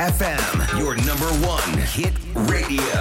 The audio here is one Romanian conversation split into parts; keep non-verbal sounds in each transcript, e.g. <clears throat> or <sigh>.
FM, your number one hit radio.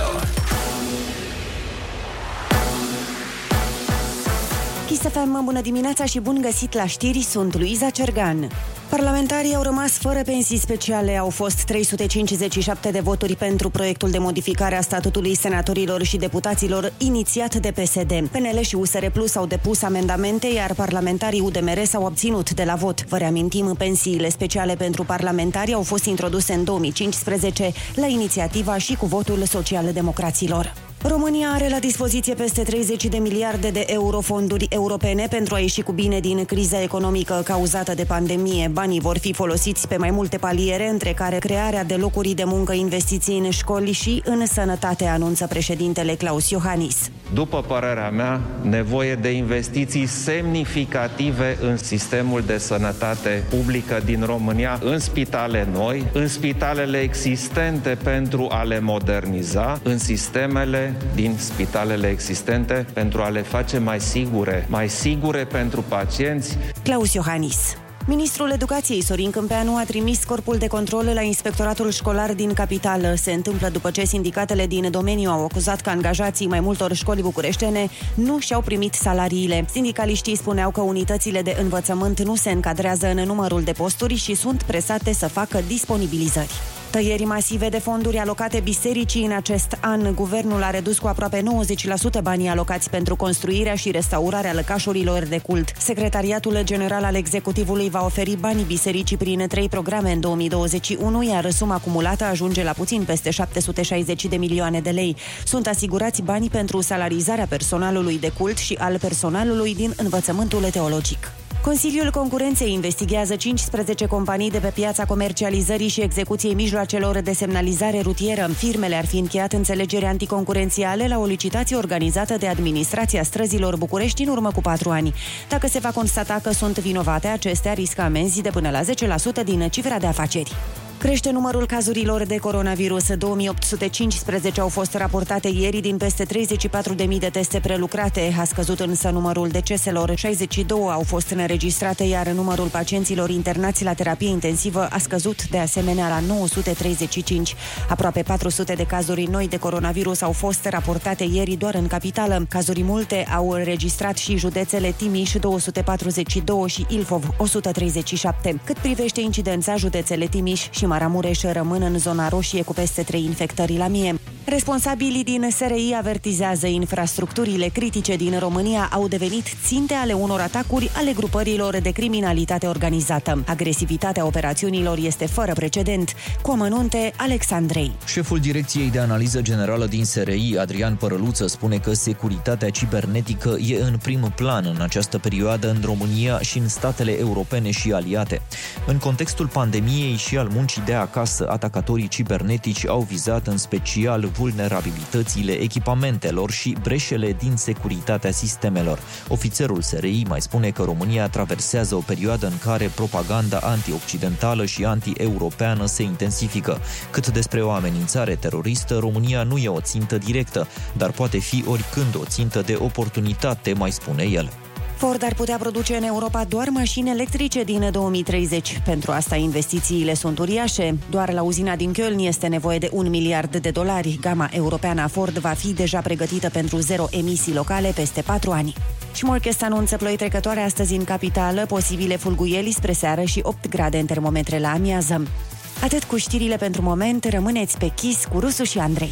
Kiss FM, bună dimineața și bun găsit la știri, sunt Luiza Cergan. Parlamentarii au rămas fără pensii speciale. Au fost 357 de voturi pentru proiectul de modificare a statutului senatorilor și deputaților inițiat de PSD. PNL și USR Plus au depus amendamente, iar parlamentarii UDMR s-au obținut de la vot. Vă reamintim, pensiile speciale pentru parlamentari au fost introduse în 2015 la inițiativa și cu votul social-democraților. România are la dispoziție peste 30 de miliarde de euro fonduri europene pentru a ieși cu bine din criza economică cauzată de pandemie. Banii vor fi folosiți pe mai multe paliere, între care crearea de locuri de muncă, investiții în școli și în sănătate, anunță președintele Claus Iohannis. După părerea mea, nevoie de investiții semnificative în sistemul de sănătate publică din România, în spitale noi, în spitalele existente pentru a le moderniza, în sistemele din spitalele existente pentru a le face mai sigure, mai sigure pentru pacienți. Claus Iohannis. Ministrul Educației Sorin Câmpeanu a trimis corpul de control la inspectoratul școlar din capitală. Se întâmplă după ce sindicatele din domeniu au acuzat că angajații mai multor școli bucureștene nu și-au primit salariile. Sindicaliștii spuneau că unitățile de învățământ nu se încadrează în numărul de posturi și sunt presate să facă disponibilizări. Tăieri masive de fonduri alocate bisericii în acest an. Guvernul a redus cu aproape 90% banii alocați pentru construirea și restaurarea lăcașurilor de cult. Secretariatul General al Executivului va oferi banii bisericii prin trei programe în 2021, iar suma acumulată ajunge la puțin peste 760 de milioane de lei. Sunt asigurați banii pentru salarizarea personalului de cult și al personalului din învățământul teologic. Consiliul Concurenței investigează 15 companii de pe piața comercializării și execuției mijloacelor de semnalizare rutieră. Firmele ar fi încheiat înțelegeri anticoncurențiale la o licitație organizată de Administrația Străzilor București în urmă cu patru ani. Dacă se va constata că sunt vinovate, acestea riscă amenzi de până la 10% din cifra de afaceri. Crește numărul cazurilor de coronavirus. 2815 au fost raportate ieri din peste 34.000 de teste prelucrate. A scăzut însă numărul deceselor. 62 au fost înregistrate, iar numărul pacienților internați la terapie intensivă a scăzut de asemenea la 935. Aproape 400 de cazuri noi de coronavirus au fost raportate ieri doar în capitală. Cazuri multe au înregistrat și județele Timiș 242 și Ilfov 137. Cât privește incidența, județele Timiș și Maramureș rămân în zona roșie cu peste 3 infectări la mie. Responsabilii din SRI avertizează infrastructurile critice din România au devenit ținte ale unor atacuri ale grupărilor de criminalitate organizată. Agresivitatea operațiunilor este fără precedent. Cu amănunte, Alexandrei. Șeful Direcției de Analiză Generală din SRI, Adrian Părăluță, spune că securitatea cibernetică e în prim plan în această perioadă în România și în statele europene și aliate. În contextul pandemiei și al muncii de acasă, atacatorii cibernetici au vizat în special vulnerabilitățile echipamentelor și breșele din securitatea sistemelor. Ofițerul SRI mai spune că România traversează o perioadă în care propaganda antioccidentală și anti-europeană se intensifică. Cât despre o amenințare teroristă, România nu e o țintă directă, dar poate fi oricând o țintă de oportunitate, mai spune el. Ford ar putea produce în Europa doar mașini electrice din 2030. Pentru asta investițiile sunt uriașe. Doar la uzina din Köln este nevoie de un miliard de dolari. Gama europeană a Ford va fi deja pregătită pentru zero emisii locale peste patru ani. Și Morchest anunță ploi trecătoare astăzi în capitală, posibile fulguieli spre seară și 8 grade în termometre la amiază. Atât cu știrile pentru moment, rămâneți pe chis cu Rusu și Andrei.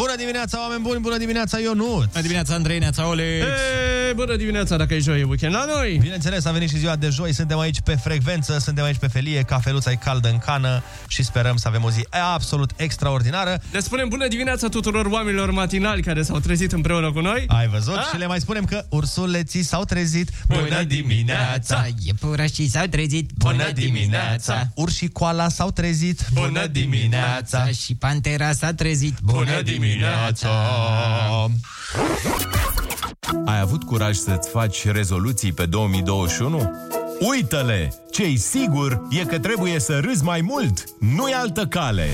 Bună dimineața, oameni buni! Bună dimineața, Ionut! Bună dimineața, Andrei, neața, Ole! bună dimineața dacă e joi, e weekend la noi. Bineînțeles, a venit și ziua de joi, suntem aici pe frecvență, suntem aici pe felie, cafeluța e caldă în cană și sperăm să avem o zi absolut extraordinară. Le spunem bună dimineața tuturor oamenilor matinali care s-au trezit împreună cu noi. Ai văzut? Ah. Și le mai spunem că ursuleții s-au trezit. Iepurașii s-au trezit Urșii coala s-au trezit. Și pantera s-a trezit Ai avut curaj să-ți faci rezoluții pe 2021? Uită-le! Ce-i sigur e că trebuie să râzi mai mult, nu-i altă cale.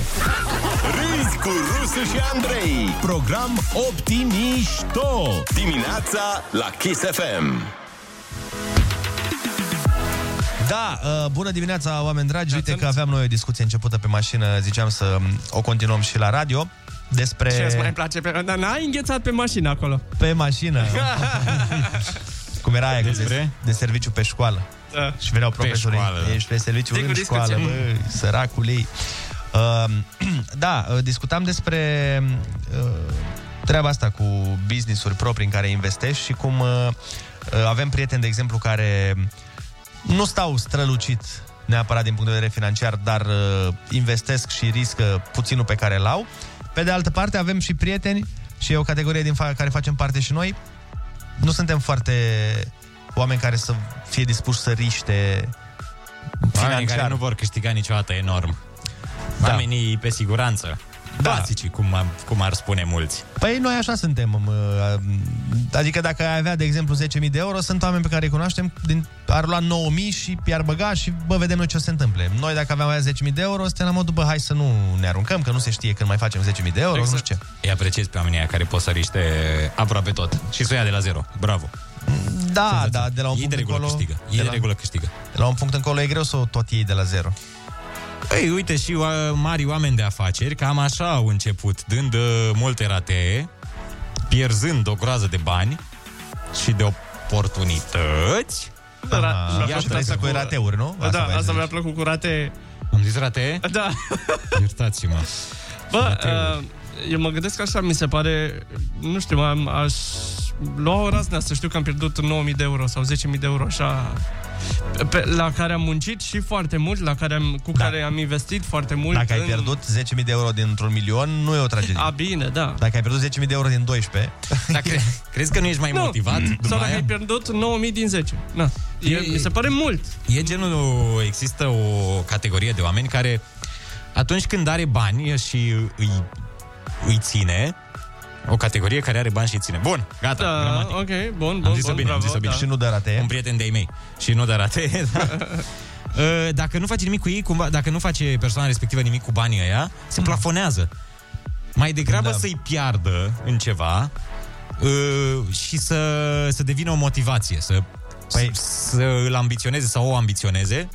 Râzi cu Rusu și Andrei. Program Optimișto! Dimineața la Kiss FM. Da, uh, bună dimineața, oameni dragi. Uite că aveam noi o discuție începută pe mașină, ziceam să um, o continuăm și la radio. Despre... Ce îți mai place pe... Dar n-ai înghețat pe mașină acolo. Pe mașină. <laughs> Cum era aia Despre? de, de serviciu pe școală. Da. Și veneau profesorii. școală. Ești pe serviciu Zi cu în discuție. școală, bă, săracul ei. Uh, <clears throat> da, uh, discutam despre uh, treaba asta cu business-uri proprii în care investești și cum uh, uh, avem prieteni, de exemplu, care nu stau strălucit neapărat din punct de vedere financiar, dar uh, investesc și riscă puținul pe care îl au. Pe de altă parte, avem și prieteni și e o categorie din fa- care facem parte și noi. Nu suntem foarte oameni care să fie dispuși să riște Oamenii care financiar. nu vor câștiga niciodată enorm. Da. Oamenii pe siguranță. Da. Clasicii, cum, am- cum ar spune mulți. Păi noi așa suntem. mă, Adică dacă ai avea, de exemplu, 10.000 de euro, sunt oameni pe care îi cunoaștem, din, ar lua 9.000 și i-ar băga și bă, vedem noi ce o să se întâmple. Noi dacă aveam aia 10.000 de euro, suntem la modul, bă, hai să nu ne aruncăm, că nu se știe când mai facem 10.000 de euro, exact. nu știu ce. Îi apreciez pe oamenii aia care pot să riște aproape tot. Și să o ia de la zero. Bravo. Da, da, de la un Ei punct de regulă încolo, câștigă. de Ei de la, regulă câștigă. de la un punct încolo e greu să o tot iei de la zero. Păi, uite, și uh, mari oameni de afaceri, cam așa au început, dând uh, multe ratee, pierzând o groază de bani și de oportunități. Da, da, Aha, mi-a și plăcut vrei asta să cu- cu rateuri, nu? Da, vrei să asta mi-a zici. plăcut cu rate. Am zis ratee? Da. <laughs> Iertați-mă. Bă, Rateuri. uh, eu mă gândesc așa, mi se pare, nu știu, am, aș lua o raznă să știu că am pierdut 9.000 de euro sau 10.000 de euro, așa, pe, la care am muncit și foarte mult, la care am, cu Da. care am investit foarte mult. Dacă ai în- pierdut 10.000 de euro dintr-un milion, nu e o tragedie. A, bine, da. Dacă ai pierdut 10.000 de euro din 12, <laughs> Dar cre- crezi că nu ești mai Nu. motivat după Sau dacă aia? ai pierdut 9.000 din 10. Na. E, E- mi se pare mult. E genul, există o categorie de oameni care atunci când are bani și îi, îi ține, o categorie care are bani și îi ține. Bun, gata, Da, gramatic. ok, bun, Am bun, zis-o bun, bine, am bravo, zis-o bine. da. și nu dă ratee. Un prieten de-ai mei și nu de rate. <laughs> da. <laughs> Uh, Dacă nu face nimic cu ei, cumva, dacă nu face persoana respectivă nimic cu banii ăia, se plafonează. Mai degrabă Da. să-i piardă în ceva uh, și să, să devină o motivație, să, Păi- să îl ambiționeze sau o ambiționeze,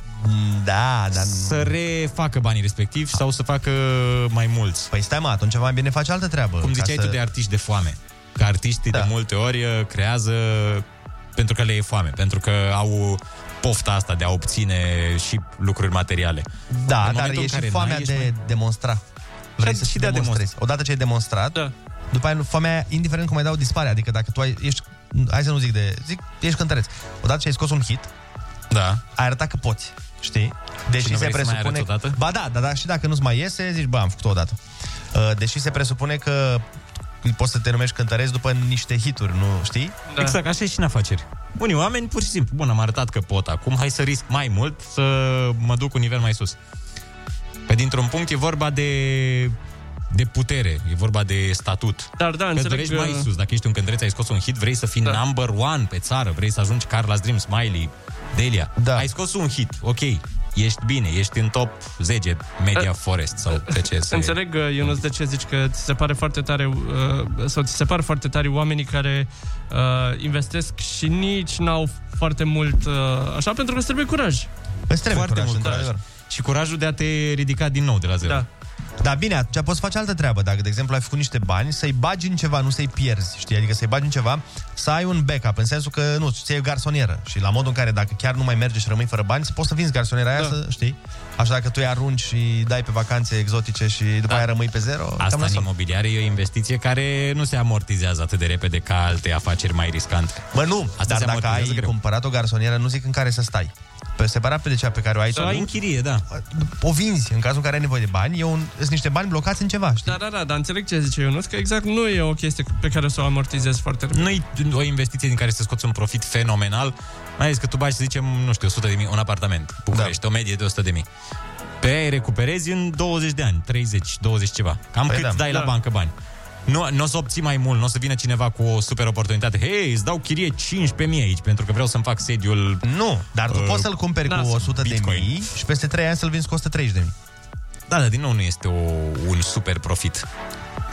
Da, dar... să refacă banii respectivi sau să facă mai mulți. Păi stai mă, atunci mai bine faci altă treabă. Cum ca ziceai să... tu de artiști de foame. Că artiștii Da. de multe ori uh, creează pentru că le e foame, pentru că au pofta asta de a obține și lucruri materiale. Da, În dar momentul e în și care foamea n-ai, ești de mai- demonstra. Vrei Și- să și și de a demonstrezi. Odată ce ai demonstrat, Da. după aia foamea aia, indiferent cum ai dau, dispare. Adică dacă tu ai, ești, hai să nu zic de, zic, ești cântăreț. Odată ce ai scos un hit, Da. ai arătat că poți, știi? Deși Și nu se vrei să mai presupune... arăți odată? Ba da, dar da, și dacă nu-ți mai iese, zici, bă, am făcut-o odată. Uh, Deși se presupune că poți să te numești cântăreț după niște hituri, nu știi? Da. Exact, așa e și în afaceri. Unii oameni, pur și simplu, bun, am arătat că pot acum, hai să risc mai mult, să mă duc un nivel mai sus. Pe dintr-un punct e vorba de de putere, e vorba de statut. Dar da, Că înțeleg dorești că- mai sus. Dacă ești un cântăreț, ai scos un hit, vrei să fii Da. number one pe țară, vrei să ajungi Carla's Dream, Smiley, Delia. Da. Ai scos un hit, ok, ești bine, ești în top 10 Media Forest sau pe ce se... <laughs> Înțeleg, uh, Ionuț, de ce zici că ți se pare foarte tare uh, sau ți se pare foarte tare oamenii care uh, investesc și nici n-au foarte mult uh, așa, pentru că îți trebuie curaj. Îți trebuie Foarte curaj, mult într-adevăr. curaj. Și curajul de a te ridica din nou de la zero. Da. Da, bine, atunci poți face altă treabă. Dacă, de exemplu, ai făcut niște bani, să-i bagi în ceva, nu să-i pierzi, știi? Adică să-i bagi în ceva, să ai un backup, în sensul că, nu, ți iei o garsonieră. Și la modul în care, dacă chiar nu mai merge și rămâi fără bani, să poți să vinzi garsoniera aia, Da. să, știi? Așa dacă tu îi arunci și dai pe vacanțe exotice și după Da. aia rămâi pe zero, cam Asta în nasol. imobiliare e o investiție care nu se amortizează atât de repede ca alte afaceri mai riscante. Bă, nu, Asta dar se dacă amortizează ai greu. cumpărat o garsonieră, nu zic în care să stai. Pe separat pe de cea pe care o ai Să tu, ai în chirie, da. o vinzi în cazul în care ai nevoie de bani, e un, sunt niște bani blocați în ceva, știi? Da, da, da, dar înțeleg ce zice Ionuț, că exact nu e o chestie pe care să o amortizezi foarte repede. Nu e o investiție din care să scoți un profit fenomenal, mai ales că tu bagi, să zicem, nu știu, 100 de mii, un apartament, București, da. o medie de 100 de mii. Pe aia îi recuperezi în 20 de ani, 30, 20 ceva. Cam Păi cât da. dai la Da. bancă bani. Nu, nu o să obții mai mult, nu o să vină cineva cu o super oportunitate. Hei, îți dau chirie 15.000 aici, pentru că vreau să-mi fac sediul... Nu, dar tu Uh, poți să-l cumperi da, cu 100 de Bitcoin. mii și peste 3 ani să-l vinzi cu 130 de mii. Da, dar din nou nu este o, un super profit.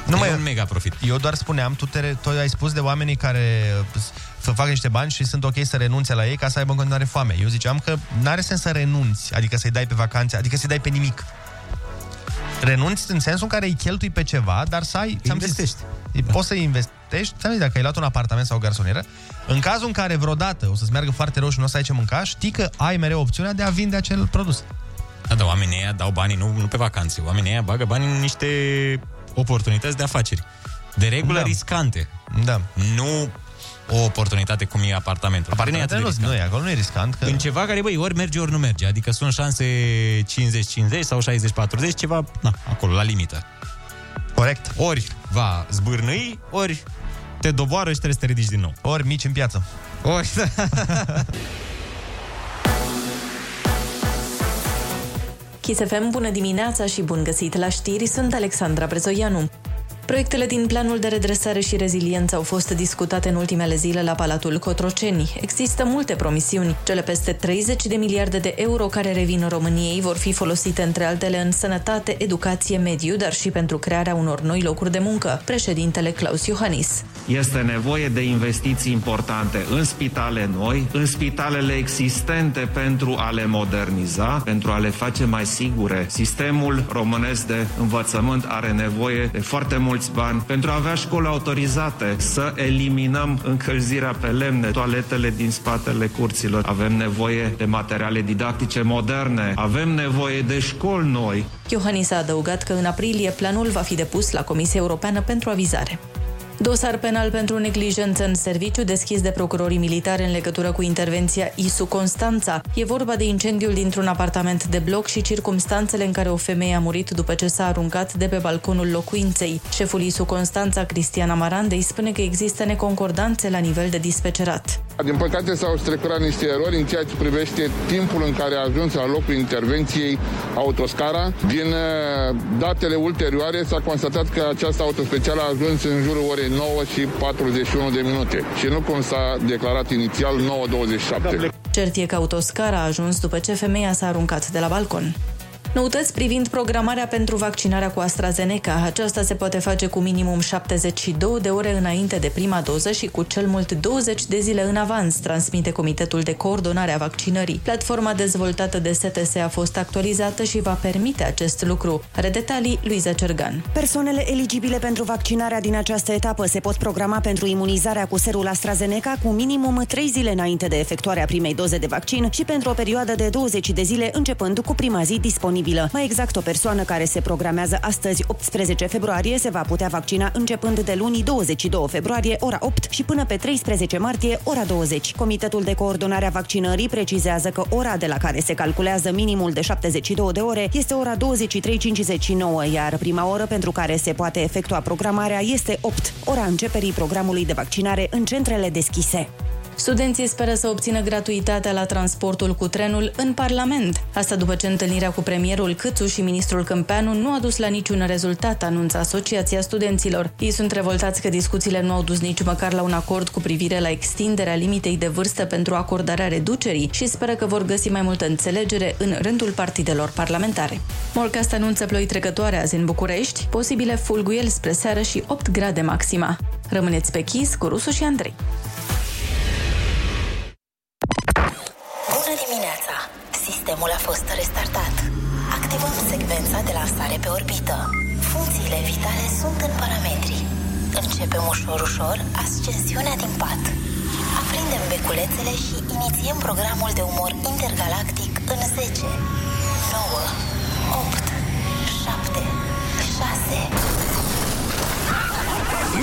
Nu Nu mai e un mega profit. Eu doar spuneam, tu, te, tu ai spus de oamenii care uh, să facă niște bani și sunt ok să renunțe la ei ca să aibă în continuare foame. Eu ziceam că n-are sens să renunți, adică să-i dai pe vacanțe, adică să-i dai pe nimic. Renunți în sensul în care îi cheltui pe ceva, dar să ai... ți-am zis, Investești. Poți să investești, ți-am zis, dacă ai luat un apartament sau o garsonieră, în cazul în care vreodată o să-ți meargă foarte rău și nu o să ai ce mânca, știi că ai mereu opțiunea de a vinde acel produs. Da, dar oamenii ăia dau banii nu, nu pe vacanțe. Oamenii ăia bagă banii în niște oportunități de afaceri. De regulă Da. riscante. Da. Nu o oportunitate cum e apartamentul. care nu e atât de nu, riscant. nu e, acolo nu e riscant. Că... În ceva care, băi, ori merge, ori nu merge. Adică sunt șanse 50-50 sau 60-40, ceva, na, acolo, la limită. Corect. Ori va zbârnăi, ori te doboară și trebuie să te ridici din nou. Ori mici în piață. Ori, <laughs> Kiss FM, bună dimineața și bun găsit la știri, sunt Alexandra Brezoianu. Proiectele din planul de redresare și reziliență au fost discutate în ultimele zile la Palatul Cotroceni. Există multe promisiuni. Cele peste 30 de miliarde de euro care revin României vor fi folosite între altele în sănătate, educație, mediu, dar și pentru crearea unor noi locuri de muncă. Președintele Claus Iohannis. Este nevoie de investiții importante în spitale noi, în spitalele existente pentru a le moderniza, pentru a le face mai sigure. Sistemul românesc de învățământ are nevoie de foarte mulți bani pentru a avea școli autorizate, să eliminăm încălzirea pe lemne, toaletele din spatele curților. Avem nevoie de materiale didactice moderne, avem nevoie de școli noi, Iohannis a adăugat că în aprilie planul va fi depus la Comisia Europeană pentru avizare. Dosar penal pentru neglijență în serviciu deschis de procurorii militari în legătură cu intervenția ISU Constanța. E vorba de incendiul dintr-un apartament de bloc și circumstanțele în care o femeie a murit după ce s-a aruncat de pe balconul locuinței. Șeful ISU Constanța, Cristian Amarandei, spune că există neconcordanțe la nivel de dispecerat. Din păcate s-au strecurat niște erori în ceea ce privește timpul în care a ajuns la locul intervenției autoscara. Din uh, datele ulterioare s-a constatat că această autospecială a ajuns în jurul orei 9 și 41 de minute și nu cum s-a declarat inițial 9.27. Cert e că autoscara a ajuns după ce femeia s-a aruncat de la balcon. Noutăți privind programarea pentru vaccinarea cu AstraZeneca. Aceasta se poate face cu minimum 72 de ore înainte de prima doză și cu cel mult 20 de zile în avans, transmite Comitetul de Coordonare a Vaccinării. Platforma dezvoltată de STS a fost actualizată și va permite acest lucru. Are detalii Luiza Cergan. Persoanele eligibile pentru vaccinarea din această etapă se pot programa pentru imunizarea cu serul AstraZeneca cu minimum 3 zile înainte de efectuarea primei doze de vaccin și pentru o perioadă de 20 de zile începând cu prima zi disponibilă. Mai exact, o persoană care se programează astăzi 18 februarie se va putea vaccina începând de luni 22 februarie ora 8 și până pe 13 martie ora 20. Comitetul de coordonare a vaccinării precizează că ora de la care se calculează minimul de 72 de ore este ora 23.59, iar prima oră pentru care se poate efectua programarea este 8, ora începerii programului de vaccinare în centrele deschise. Studenții speră să obțină gratuitatea la transportul cu trenul în Parlament. Asta după ce întâlnirea cu premierul Câțu și ministrul Câmpeanu nu a dus la niciun rezultat, anunță Asociația Studenților. Ei sunt revoltați că discuțiile nu au dus nici măcar la un acord cu privire la extinderea limitei de vârstă pentru acordarea reducerii și speră că vor găsi mai multă înțelegere în rândul partidelor parlamentare. Morcast anunță ploi trecătoare azi în București, posibile fulguieli spre seară și 8 grade maxima. Rămâneți pe chis cu Rusu și Andrei. Sistemul a fost restartat. Activăm secvența de lansare pe orbită. Funcțiile vitale sunt în parametri. Începem ușor, ușor ascensiunea din pat. Aprindem beculețele și inițiem programul de umor intergalactic în 10, 9, 8, 7, 6,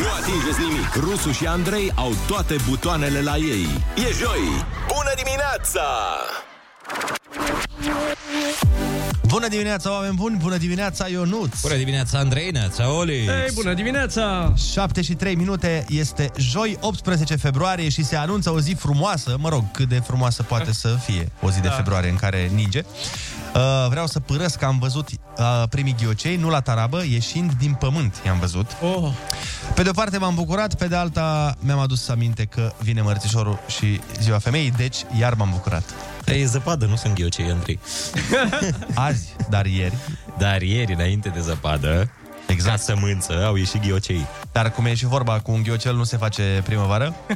Nu atingeți nimic. Rusu și Andrei au toate butoanele la ei. E joi. Bună dimineața! Bună dimineața, oameni buni! Bună dimineața, Ionuț! Bună dimineața, Andrei, neața, Oli! Ei, bună dimineața! 7 și 3 minute, este joi 18 februarie și se anunță o zi frumoasă, mă rog, cât de frumoasă poate să fie o zi de Da. februarie în care ninge. Uh, vreau să părăsc că am văzut uh, primii ghiocei, nu la tarabă, ieșind din pământ, i-am văzut. Oh. Pe de o parte m-am bucurat, pe de alta mi-am adus aminte că vine mărțișorul și ziua femeii, deci iar m-am bucurat. E zăpadă, nu sunt ghiocei, Andrei. <laughs> Azi, dar ieri. Dar ieri, înainte de zăpadă, exact. ca sămânță, au ieșit ghiocei. Dar cum e și vorba, cu un ghiocel nu se face primăvară. <laughs>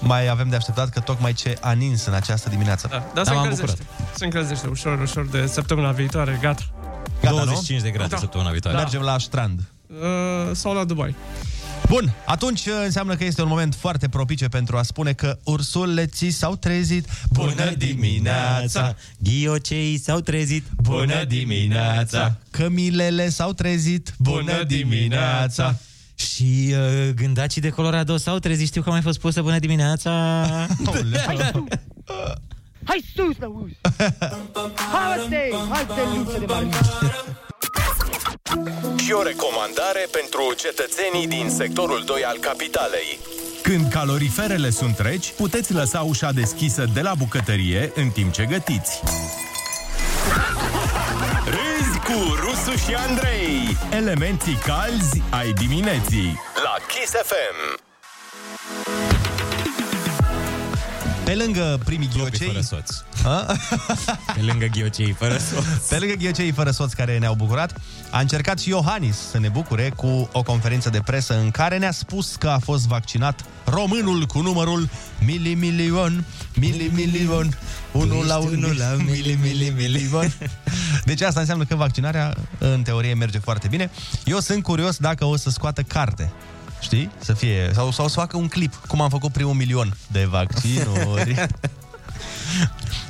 Mai avem de așteptat că tocmai ce a nins în această dimineață. Da, dar se încălzește. Se încălzește ușor, ușor de săptămâna viitoare, gata. Gata, 25 de grade Da. săptămâna viitoare. Mergem la strand. Uh, sau la Dubai. Bun, atunci uh, înseamnă că este un moment foarte propice pentru a spune că ursuleții s-au trezit. Bună dimineața! Ghiocei s-au trezit. Bună dimineața! Cămilele s-au trezit. Bună dimineața! Și uh, gândacii de Colorado s-au trezit. Știu că a mai fost pusă bună dimineața. <laughs> Hai sus, la uz! Halte! Halte, luță de bani! Și o recomandare pentru cetățenii din sectorul 2 al capitalei. Când caloriferele sunt reci, puteți lăsa ușa deschisă de la bucătărie în timp ce gătiți. Râzi cu Rusu și Andrei. Elementii calzi ai dimineții. La Kiss FM. Pe lângă primii ghiocei... fără soț. A? <laughs> Pe lângă ghiocei fără soț. Pe lângă ghiocei fără soț care ne-au bucurat, a încercat și Iohannis să ne bucure cu o conferință de presă în care ne-a spus că a fost vaccinat românul cu numărul milimilion, milimilion, unul la unul la milimilion. <laughs> Deci asta înseamnă că vaccinarea în teorie merge foarte bine. Eu sunt curios dacă o să scoată carte. Știi? Să fie, sau, sau să facă un clip, cum am făcut primul milion de vaccinuri. <laughs>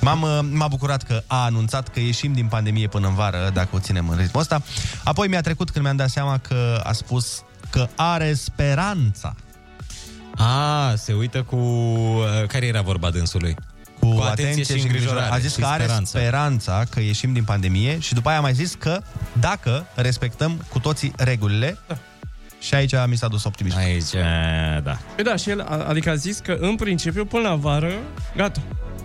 M-am, uh, m-a bucurat că a anunțat că ieșim din pandemie până în vară, dacă o ținem în ritmul ăsta. Apoi mi-a trecut când mi-am dat seama că a spus că are speranța. A, se uită cu... uh, Care era vorba dânsului? Cu, cu atenție, și îngrijorare. A zis și că are speranță. speranța că ieșim din pandemie și după aia a mai zis că dacă respectăm cu toții regulile, și aici mi s-a dus optimism. Aici, da. Păi da, și el, a- adică a zis că în principiu până la vară, gata.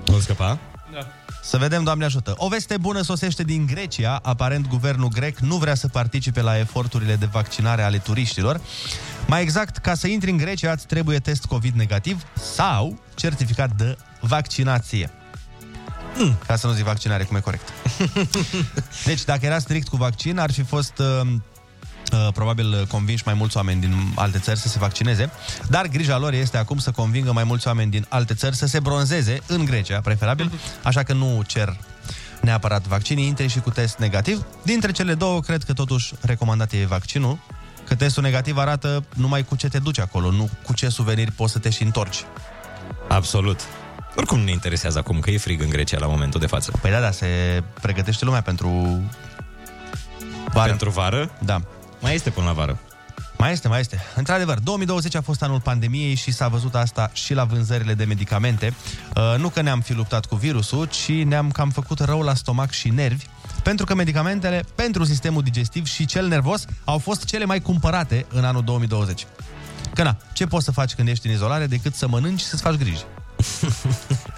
Nu scăpa? Da. Să vedem, Doamne ajută. O veste bună sosește din Grecia. Aparent, guvernul grec nu vrea să participe la eforturile de vaccinare ale turiștilor. Mai exact, ca să intri în Grecia, îți trebuie test COVID negativ sau certificat de vaccinație. Mm. Ca să nu zic vaccinare, cum e corect. <laughs> deci, dacă era strict cu vaccin, ar fi fost... Uh, Uh, probabil convinși mai mulți oameni din alte țări să se vaccineze, dar grija lor este acum să convingă mai mulți oameni din alte țări să se bronzeze în Grecia, preferabil, așa că nu cer neapărat vaccinii, intri și cu test negativ. Dintre cele două, cred că totuși recomandat e vaccinul, că testul negativ arată numai cu ce te duci acolo, nu cu ce suveniri poți să te și întorci. Absolut. Oricum ne interesează acum că e frig în Grecia la momentul de față. Păi da, da, se pregătește lumea pentru vară. Pentru vară? Da. Mai este până la vară. Mai este, mai este. Într-adevăr, 2020 a fost anul pandemiei și s-a văzut asta și la vânzările de medicamente. Uh, nu că ne-am fi luptat cu virusul, ci ne-am cam făcut rău la stomac și nervi, pentru că medicamentele pentru sistemul digestiv și cel nervos au fost cele mai cumpărate în anul 2020. Că na, ce poți să faci când ești în izolare decât să mănânci și să-ți faci griji?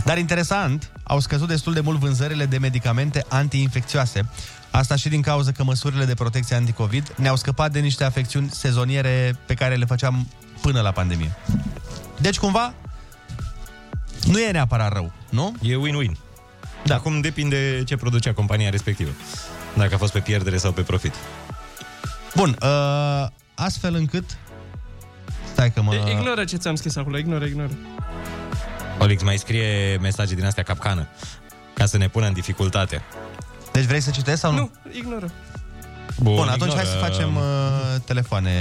Dar interesant, au scăzut destul de mult vânzările de medicamente antiinfecțioase. Asta și din cauza că măsurile de protecție anticovid ne-au scăpat de niște afecțiuni sezoniere pe care le făceam până la pandemie. Deci, cumva, nu e neapărat rău, nu? E win-win. Da. Acum depinde ce producea compania respectivă. Dacă a fost pe pierdere sau pe profit. Bun, uh, astfel încât... Stai că mă... E- Ignoră ce ți-am scris acolo, ignoră, ignoră. Olix mai scrie mesaje din astea capcană ca să ne pună în dificultate. Deci vrei să citesc sau nu? Nu, ignoră. Bun, Bun, atunci hai să ignorăm. facem uh, telefoane.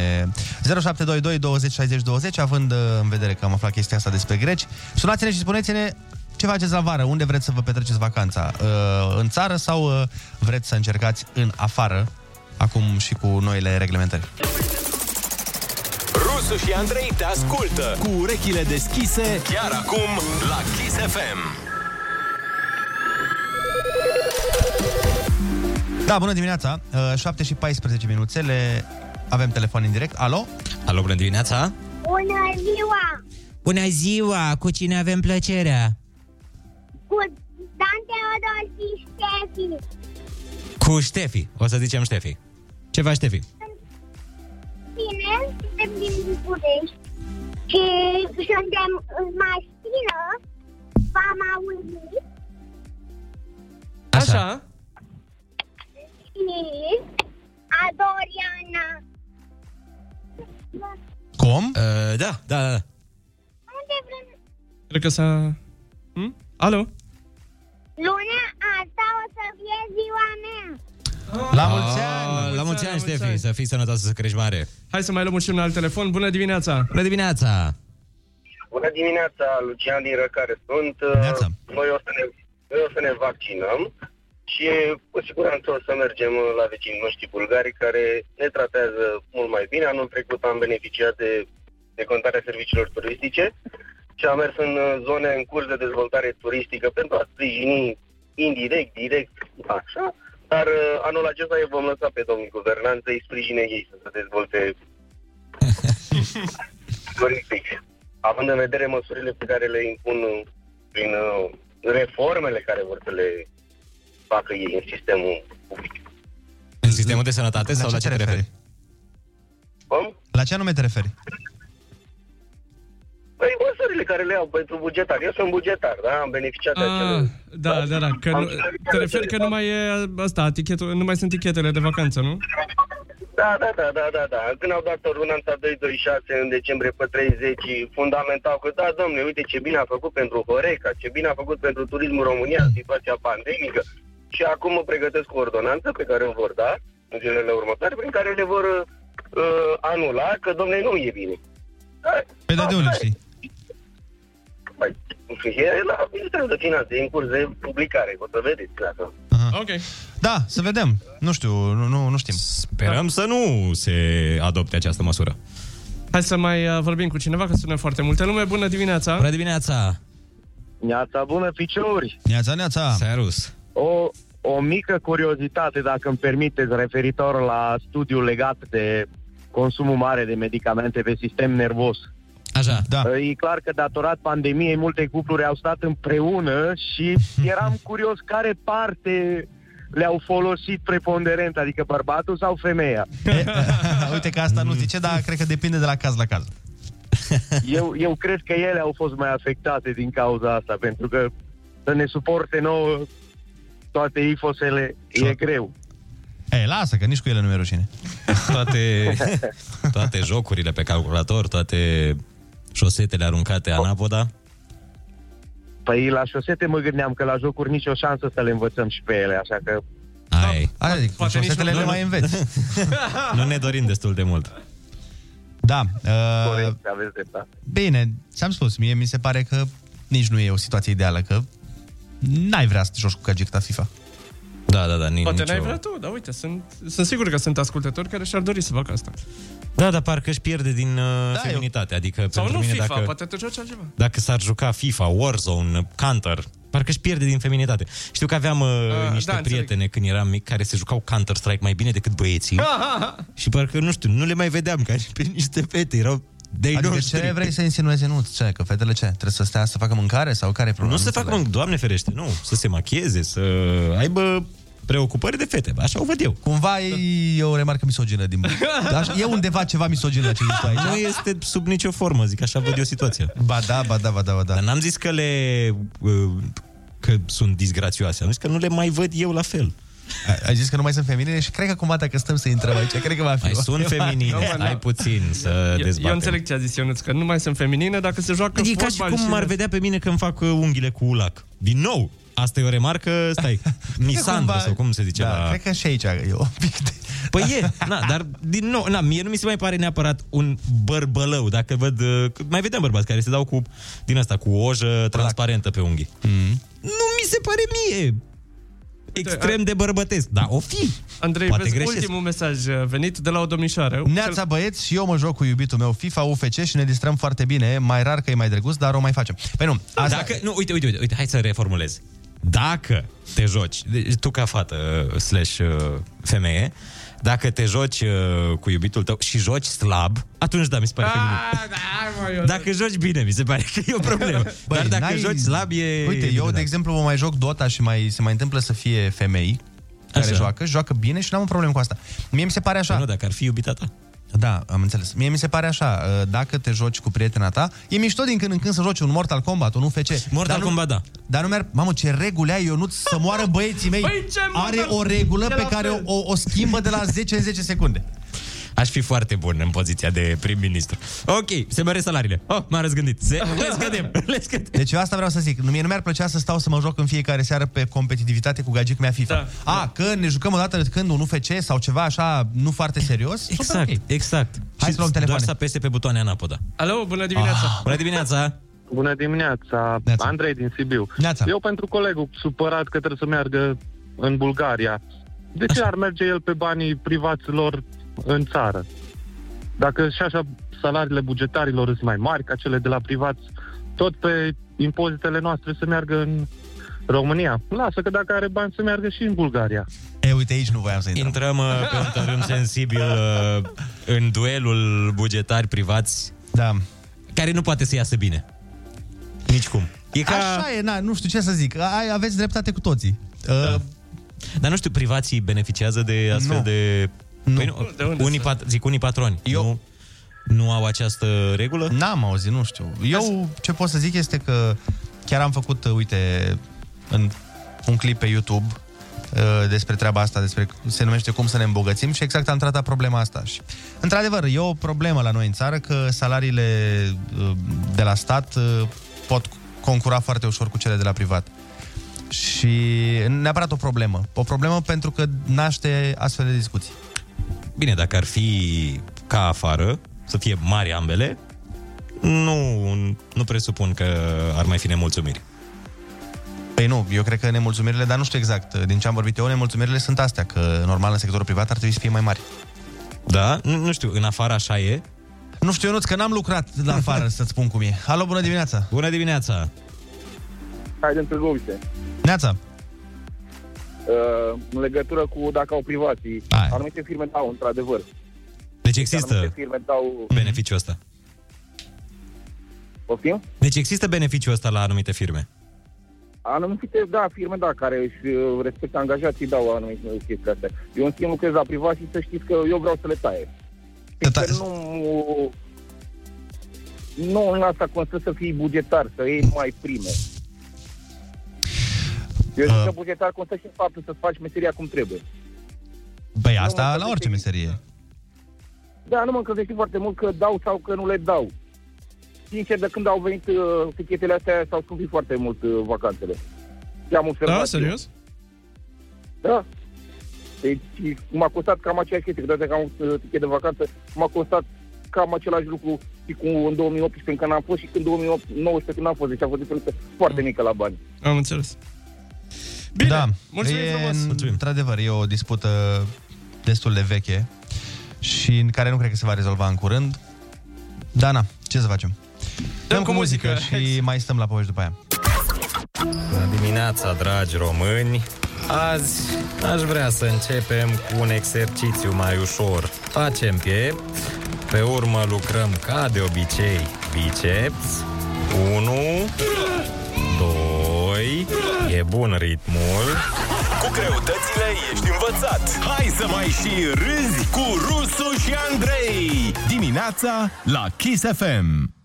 0722 20 60 20, având uh, în vedere că am aflat chestia asta despre greci. Sunați-ne și spuneți-ne ce faceți la vară, unde vreți să vă petreceți vacanța, uh, în țară sau uh, vreți să încercați în afară, acum și cu noile reglementări. Rusu și Andrei te ascultă cu urechile deschise chiar acum la Kiss FM. Da, bună dimineața, uh, 7 și 14 minuțele, avem telefon în direct. Alo? Alo, bună dimineața! Bună ziua! Bună ziua! Cu cine avem plăcerea? Cu Dan Teodor și Ștefi. Cu Ștefi. O să zicem Ștefi. Ce faci, Ștefi? Bine, suntem din București și suntem în mașină. V-am auzit Așa. și Adoriana. Cum? Uh, da, da, da. Unde vrem? Cred că s-a... Hm? Alo? Luna asta o să fie ziua mea. La mulți ani! Ah, La mulți ani, Ștefi, să fii sănătoasă, să crești mare. Hai să mai luăm și un alt telefon. Bună dimineața! Bună dimineața! Bună dimineața, Lucian din Răcare sunt. Neața. Noi o să ne, noi o să ne vaccinăm și cu siguranță o să mergem la vecinii noștri bulgari care ne tratează mult mai bine. Anul trecut am beneficiat de, de contarea serviciilor turistice și am mers în uh, zone în curs de dezvoltare turistică pentru a sprijini indirect, direct, așa. Dar uh, anul acesta îi vom lăsa pe domnii guvernanți să-i sprijine ei să se dezvolte <laughs> turistic. Având în vedere măsurile pe care le impun uh, prin uh, reformele care vor să le facă ei în sistemul public. În sistemul de sănătate sau la ce te referi? Cum? La ce anume te referi? Păi măsurile care le iau pentru bugetar. Eu sunt bugetar, da? Am beneficiat de acele... Ah, da, da, da. Că nu, te referi că nu mai e asta, tichetul, nu mai sunt tichetele de vacanță, nu? Da, da, da, da, da, da. Când au dat ordonanța 226 în decembrie pe 30, fundamental că da, domnule, uite ce bine a făcut pentru Horeca, ce bine a făcut pentru turismul România în situația pandemică. Și acum mă pregătesc o ordonanță pe care o vor da în zilele următoare, prin care le vor uh, anula că, domnule, nu e bine. Pe de unde știi? Păi, e la Ministerul de Finanțe, e în curs de publicare, o să vedeți dacă... Ok. Da, să vedem. Nu știu, nu, nu, nu știm. Sperăm să nu se adopte această măsură. Hai să mai uh, vorbim cu cineva, că sună foarte multe lume. Bună dimineața! Bună dimineața! Neața bună, ficiuri! Neața, neața! Serus! O, o mică curiozitate, dacă îmi permiteți, referitor la studiul legat de consumul mare de medicamente pe sistem nervos. Așa. Da. E clar că datorat pandemiei multe cupluri au stat împreună și <laughs> eram curios care parte le-au folosit preponderent, adică bărbatul sau femeia. <laughs> <laughs> Uite că asta nu zice, dar cred că depinde de la caz la caz. Eu, eu cred că ele au fost mai afectate din cauza asta, pentru că să ne suporte nouă toate ifosele e greu. Ei, lasă, că nici cu ele nu mi-e rușine. Toate, toate jocurile pe calculator, toate șosetele aruncate anapoda. Păi la șosete mă gândeam că la jocuri nicio șansă să le învățăm și pe ele, așa că... Ai. Aia zic, cu șosetele le mai înveți. <laughs> nu ne dorim destul de mult. Da. Uh, Corect, aveți dreptate. Bine, ți-am spus, mie mi se pare că nici nu e o situație ideală, că n-ai vrea să te joci cu cagicta FIFA. Da, da, da, nici, Poate nicio... n-ai vrea tu, dar uite, sunt, sunt sigur că sunt ascultători care și-ar dori să facă asta. Da, dar parcă își pierde din uh, Da, feminitate. Adică Sau pentru nu mine FIFA, dacă... poate te joci altceva. dacă s-ar juca FIFA, Warzone, Counter, parcă își pierde din feminitate. Știu că aveam uh, Ah, niște da, prietene când eram mic care se jucau Counter-Strike mai bine decât băieții <laughs> și parcă, nu știu, nu le mai vedeam ca pe niște fete, erau de Adică ce vrei să insinuezi nu? Ce, că fetele ce? Trebuie să stea să facă mâncare sau care e problema? Nu să facă, mânc, doamne ferește, nu, să se machieze, să aibă preocupări de fete, așa o văd eu. Cumva e o remarcă misogină din... <laughs> Așa, e undeva ceva misogină ce zici tu aici. Nu este sub nicio formă, zic, așa văd eu situația. Ba da, ba da, ba da, ba da. Dar n-am zis că le... uh, că sunt disgrațioase, am zis că nu le mai văd eu la fel. Ai- Ai zis că nu mai sunt feminine și cred că acum dacă stăm să intrăm aici, cred că va fi. Mai sunt <laughs> feminine, ai puțin să Eu, dezbatem. eu înțeleg ce a zis Ionuț, că nu mai sunt feminine dacă se joacă E ca și fotbal cum m-ar vedea pe mine când fac uh, unghiile cu ulac. Din nou! Asta e o remarcă, stai, <laughs> misandră sau cum se zice da, la... Cred că și aici e un pic de... Păi e, na, dar din nou, na, mie nu mi se mai pare neapărat un bărbălău, dacă văd, uh, mai vedem bărbați care se dau cu, din asta, cu o ojă transparentă pe unghii. Mm. Nu mi se pare mie extrem de bărbătesc, dar o fi. Andrei, Poate vezi greșesc. ultimul mesaj uh, venit de la o domnișoară. Neața băieți și eu mă joc cu iubitul meu FIFA UFC și ne distrăm foarte bine, mai rar că e mai drăguț, dar o mai facem. Păi nu, asta... Dacă, nu, uite, uite, uite, uite, hai să reformulez. Dacă te joci, deci tu ca fată uh, slash uh, femeie, dacă te joci uh, cu iubitul tău și joci slab, atunci da, mi se pare Ah, feminin. Dacă joci bine, mi se pare că e o problemă. <laughs> Băi, Dar dacă n-ai- joci slab, e... Uite, e eu, minunat. de exemplu, mă mai joc Dota și mai, se mai întâmplă să fie femei care Așa. joacă, joacă bine și n-am un problem cu asta. Mie mi se pare așa... Păi nu, dacă ar fi iubita ta. Da, am înțeles. Mie mi se pare așa, uh, dacă te joci cu prietena ta, e mișto din când în când să joci un Mortal Kombat, un UFC. Mortal dar Kombat, da. Dar nu mi-ar... Mamă, ce reguli ai, Ionuț, să moară băieții mei. Băi, <laughs> ce Are Mortal- o regulă E pe la care fel. o, o schimbă de la 10 în 10 secunde. Aș fi foarte bun în poziția de prim-ministru. Ok, se măresc salariile. Oh, m-am răzgândit. Se, <laughs> le scădem, le scădem. Deci eu asta vreau să zic. Mie nu mi-ar plăcea să stau să mă joc în fiecare seară pe competitivitate cu gagic mea FIFA. Da, A, că ne jucăm o dată când un UFC sau ceva așa nu foarte serios. super Exact, ok. exact. Hai Și să luăm telefoane. Doar să apese pe butoane anapoda. Alo, bună dimineața. Bună dimineața! Bună dimineața, Neața. Andrei din Sibiu. Neața. Eu pentru colegul supărat că trebuie să meargă în Bulgaria. De ce ar merge el pe banii privaților în țară? Dacă și așa salariile bugetarilor sunt mai mari ca cele de la privați, tot pe impozitele noastre să meargă în România. Lasă că dacă are bani să meargă și în Bulgaria. E, uite, aici nu voiam să intrăm. Intrăm uh, pe un tărâm <laughs> sensibil uh, în duelul bugetari privați Da. care nu poate să iasă bine. Nici cum. E ca... Așa e, na, nu știu ce să zic. Ai, aveți dreptate cu toții. Uh, Dar nu știu, privații beneficiază de astfel Nu. de... Nu. Păi nu, De unde unii să- pat, zic unii patroni. Eu- Nu, nu au această regulă? N-am auzit, nu știu. Eu ce pot să zic este că chiar am făcut, uh, uite, în un clip pe YouTube uh, despre treaba asta, despre se numește cum să ne îmbogățim și exact am tratat problema asta. Și, într-adevăr, e o problemă la noi în țară că salariile uh, de la stat uh, pot concura foarte ușor cu cele de la privat. Și neapărat o problemă. O problemă pentru că naște astfel de discuții. Bine, dacă ar fi ca afară, să fie mari ambele, nu, nu presupun că ar mai fi nemulțumiri. Păi nu, eu cred că nemulțumirile, dar nu știu exact. Din ce am vorbit eu, nemulțumirile sunt astea, că normal în sectorul privat ar trebui să fie mai mari. Da? Nu, nu știu, în afară așa e? Nu știu, Ionuț, că n-am lucrat la afară, <laughs> să-ți spun cum e. Alo, bună dimineața! Bună dimineața! Hai de întâlnire. Neața! Uh, în legătură cu dacă au privații, Hai. anumite firme dau, într-adevăr. Deci Anumite există firme dau... beneficiul ăsta. Poftim? Deci există beneficiul ăsta la anumite firme. Anumite, da, firme, da, care își uh, respectă angajații, dau anumite chestii astea. Eu, în schimb, lucrez la privat și să știți că eu vreau să le taie. Ta- Că nu... Nu în asta constă să fii bugetar, să iei <laughs> mai prime. Eu zic Uh. că bugetar constă și în faptul să-ți faci meseria cum trebuie. Păi Nu mă asta la încălzește orice meserie. Da, nu mă încălzește foarte mult că dau sau că nu le dau. Sincer, de când au venit uh, tichetele astea, s-au scumpit foarte mult uh, vacanțele. Ce am observat Da, eu. serios? Da. Deci m-a costat cam aceeași chestie, că că am uh, tichet de vacanță, m-a costat cam același lucru și cu în 2018 când am fost și când 2019 când am fost. Deci a fost diferență foarte mică la bani. Am înțeles. Bine, da, mulțumim e, frumos. într-adevăr, e o dispută destul de veche și în care nu cred că se va rezolva în curând. Da, na, ce să facem? Dăm cu muzică, muzică, și mai stăm la povești după aia. Bună dimineața, dragi români! Azi aș vrea să începem cu un exercițiu mai ușor. Facem piept, pe urmă lucrăm ca de obicei biceps. 1, 2, e bun ritmul. Cu greutățile ești învățat. Hai să mai și râzi cu Rusu și Andrei. Dimineața la Kiss FM.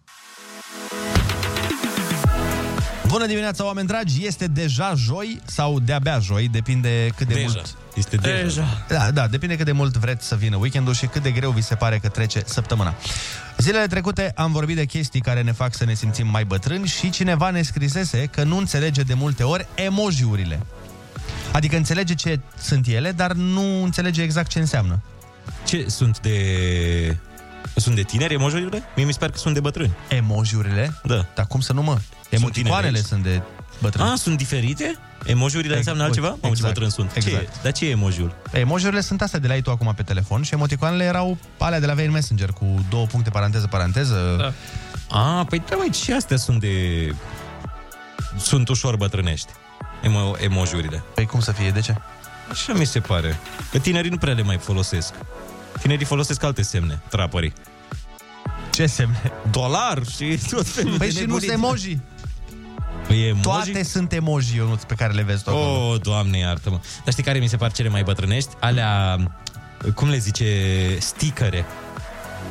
Bună dimineața, oameni dragi! Este deja joi sau de-abia joi, depinde cât de Deja. mult... Este deja. Deja. Da, da, depinde cât de mult vreți să vină weekendul și cât de greu vi se pare că trece săptămâna. Zilele trecute am vorbit de chestii care ne fac să ne simțim mai bătrâni și cineva ne scrisese că nu înțelege de multe ori emojiurile. Adică înțelege ce sunt ele, dar nu înțelege exact ce înseamnă. Ce sunt de... Sunt de tineri emojiurile? Mie mi se pare că sunt de bătrâni. Emojiurile? Da. Dar cum să nu mă? Emoticoanele tineri sunt de bătrâni. Ah, sunt diferite? Emojiurile Ex- înseamnă altceva? Mamă, ce exact, bătrân sunt. Ce exact. e? Dar ce e emojiul? Emojiurile sunt astea de la ai tu acum pe telefon și emoticoanele erau alea de la Vain Messenger cu două puncte, paranteză, paranteză. Da. A, păi da, măi, și astea sunt de... Sunt ușor bătrânești. Emo- emojiurile. Păi cum să fie? De ce? Așa mi se pare. Că tinerii nu prea le mai folosesc. Tinerii folosesc alte semne, trapării. Ce semne? Dolar și tot felul Păi de și nu nebunii. sunt emoji. Păi e emoji? Toate sunt emoji, Ionuț, pe care le vezi tu acolo. Oh, doamne, iartă-mă. Dar știi care mi se par cele mai bătrânești? Alea, cum le zice, sticăre.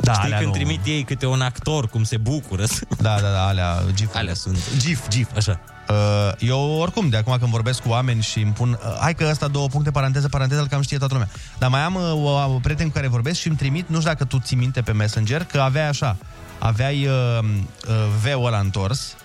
Da, Știi alea când nu. trimit ei câte un actor, cum se bucură. Da, da, da, alea, gif Alea sunt. GIF, GIF, așa. Uh, eu oricum, de acum când vorbesc cu oameni și îmi pun uh, Hai că ăsta două puncte, paranteză, paranteză, îl cam știe toată lumea Dar mai am uh, o, o prieten cu care vorbesc și îmi trimit, nu știu dacă tu ții minte pe Messenger Că aveai așa, aveai uh, uh, V-ul ăla întors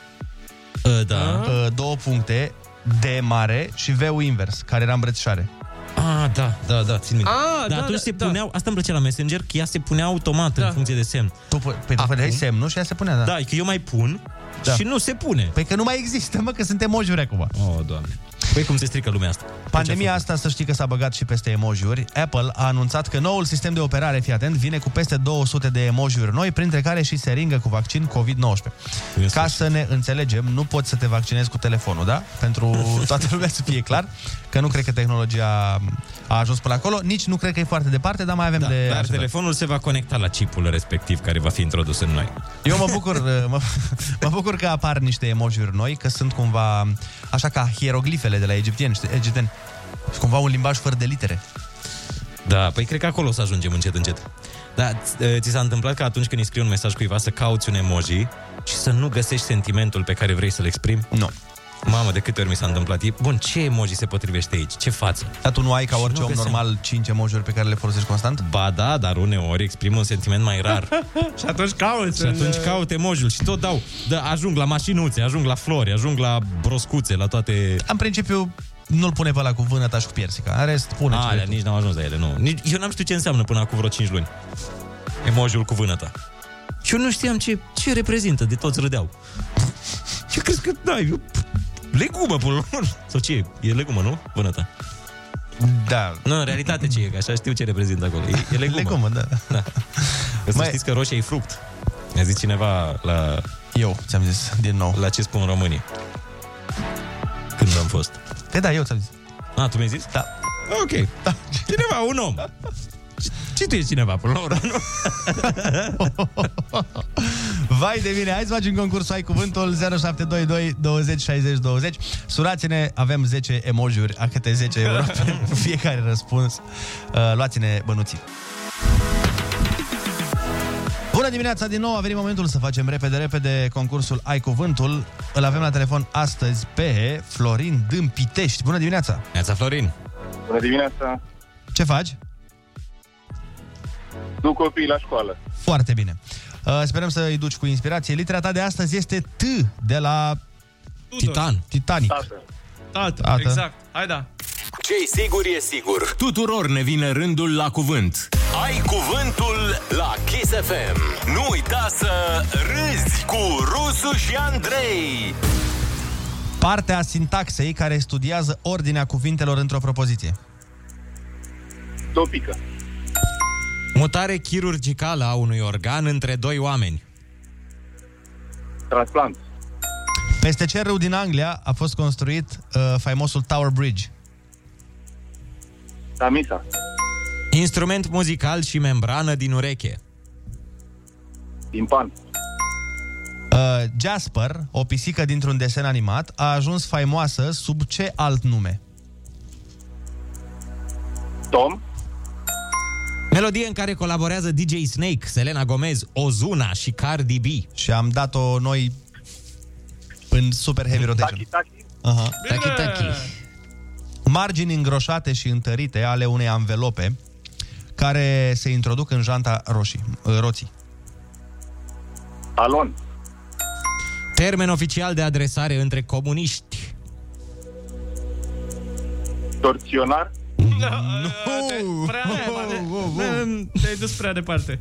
uh, Da uh, Două puncte, D mare și V-ul invers, care era îmbrățișare Ah, da, da, da, țin minte. Ah, Dar da, atunci da, se da. puneau, asta îmi plăcea la Messenger, că ea se punea automat Da. în funcție de semn. Tu, păi tu puneai semnul și ea se punea, da Da, că eu mai pun Da. și nu se pune. Păi că nu mai există, mă, că sunt emoji acum Oh, doamne. Păi cum se strică lumea asta? Pandemia asta, să știi că s-a băgat și peste emojiuri. Apple a anunțat că noul sistem de operare, fii atent, vine cu peste 200 de emojiuri noi, printre care și seringă cu vaccin COVID-19. Ca să ne înțelegem, nu poți să te vaccinezi cu telefonul, da? Pentru <laughs> toată lumea să fie clar, că nu cred că tehnologia a ajuns până acolo, nici nu cred că e foarte departe, dar mai avem Da, de... dar așteptat. telefonul se va conecta la chipul respectiv care va fi introdus în noi. Eu mă bucur, mă, mă bucur că apar niște emojiuri noi, că sunt cumva așa ca hieroglifele de la egiptieni, știi, egipteni. Și cumva un limbaj fără de litere. Da, păi cred că acolo o să ajungem încet, încet. Dar ți- ți s-a întâmplat că atunci când îi scrii un mesaj cuiva să cauți un emoji și să nu găsești sentimentul pe care vrei să-l exprimi? Nu. Mamă, de câte ori mi s-a întâmplat. E, bun, ce emoji se potrivește aici? Ce față? Dar tu nu ai ca Și orice nu om găseam. normal 5 emojiuri pe care le folosești constant? Ba da, dar uneori exprim un sentiment mai rar. <laughs> și atunci cauți. și atunci caut emojiul și tot dau. Da, ajung la mașinuțe, ajung la flori, ajung la broscuțe, la toate... În principiu, nu-l pune pe ăla cu vânăta și cu piersica. În rest, pune ce Alea, vrei tu. nici n-am ajuns la ele, nu. Nici, eu n-am știut ce înseamnă până acum vreo 5 luni. Emojiul cu vânăta. Și eu nu știam ce, ce reprezintă, de toți râdeau. Și <laughs> eu crezi că, da, eu, legumă, până la urmă. Sau ce e? E legumă, nu? Vânăta. Da. Nu, în realitate ce e, că așa știu ce reprezintă acolo. E, e legumă. Legumă, da. da. Că <laughs> să Mai- știți că roșia e fruct. Mi-a zis cineva la... Eu ți-am zis, din nou. La ce spun românii. Când am fost. E da, eu ți-am zis. A, tu mi-ai zis? Da. Ok. Da. Cineva, un om. <laughs> Și tu ești cineva, până la urmă, nu? <laughs> Vai de mine, hai să facem concursul Ai Cuvântul 0722 20 60 20 Surați-ne, avem 10 emojiuri A câte 10 euro pentru <laughs> fiecare răspuns uh, Luați-ne bănuții Bună dimineața din nou, a venit momentul să facem repede, repede concursul Ai Cuvântul. Îl avem la telefon astăzi pe Florin Dâmpitești. Bună dimineața! Neața, Florin. Bună dimineața! Ce faci? Duc copiii la școală. Foarte bine. Uh, sperăm să îi duci cu inspirație. Litera ta de astăzi este T de la Titan. Titanic. Tată. Tată, Tată. exact. Hai da. Ce sigur e sigur. Tuturor ne vine rândul la cuvânt. Ai cuvântul la Kiss FM. Nu uita să râzi cu Rusu și Andrei. Partea sintaxei care studiază ordinea cuvintelor într-o propoziție. Topică. Mutare chirurgicală a unui organ între doi oameni. Transplant. Peste ce râu din Anglia a fost construit uh, faimosul Tower Bridge? Tamisa. Instrument muzical și membrană din ureche. Timpan. Uh, Jasper, o pisică dintr-un desen animat, a ajuns faimoasă sub ce alt nume? Tom. Melodie în care colaborează DJ Snake, Selena Gomez, Ozuna și Cardi B. Și am dat-o noi În super heavy rotation. Aha. Taki-taki. Margini îngroșate și întărite ale unei anvelope care se introduc în janta roșii, uh, roții. Alon. Termen oficial de adresare între comuniști. Torționar. Nu! Prea departe. Te-ai dus prea departe.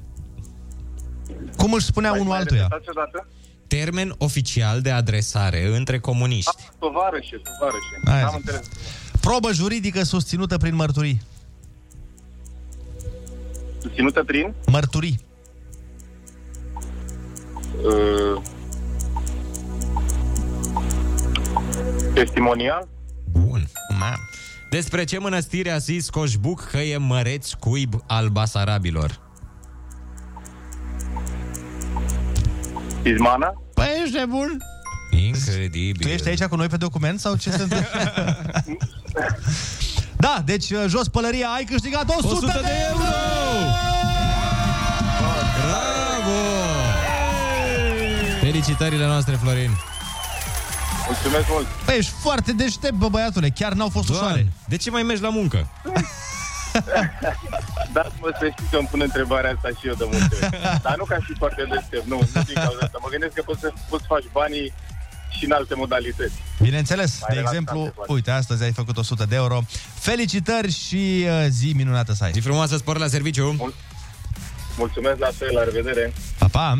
Cum își spunea unul altuia? odată? Termen oficial de adresare între comuniști. Tovarășe, tovarășe. Aia Am zic. înțeles. Probă juridică susținută prin mărturii. Susținută prin? Mărturii. Uh, testimonial? Bun. Despre ce mănăstire a zis Coșbuc că e măreț cuib al basarabilor? Izmana? Păi ești nebun? Incredibil. Tu ești aici cu noi pe document sau ce se întâmplă? <laughs> da, deci uh, jos pălăria, ai câștigat 100, 100 de euro! Bravo! Felicitările noastre, Florin. Mulțumesc mult! Păi ești foarte deștept, bă, băiatule, chiar n-au fost ușoare. De ce mai mergi la muncă? <laughs> Dați-mă să știți că îmi pun întrebarea asta și eu de multe ori. Dar nu ca și foarte deștept, nu, nu din cauza asta. Mă gândesc că poți să poți faci banii și în alte modalități. Bineînțeles, Mai de relaxant exemplu, se poate. uite, astăzi ai făcut 100 de euro. Felicitări și uh, zi minunată să ai. Zi frumoasă, spor la serviciu. Mulțumesc la fel, la revedere! Pa, pa!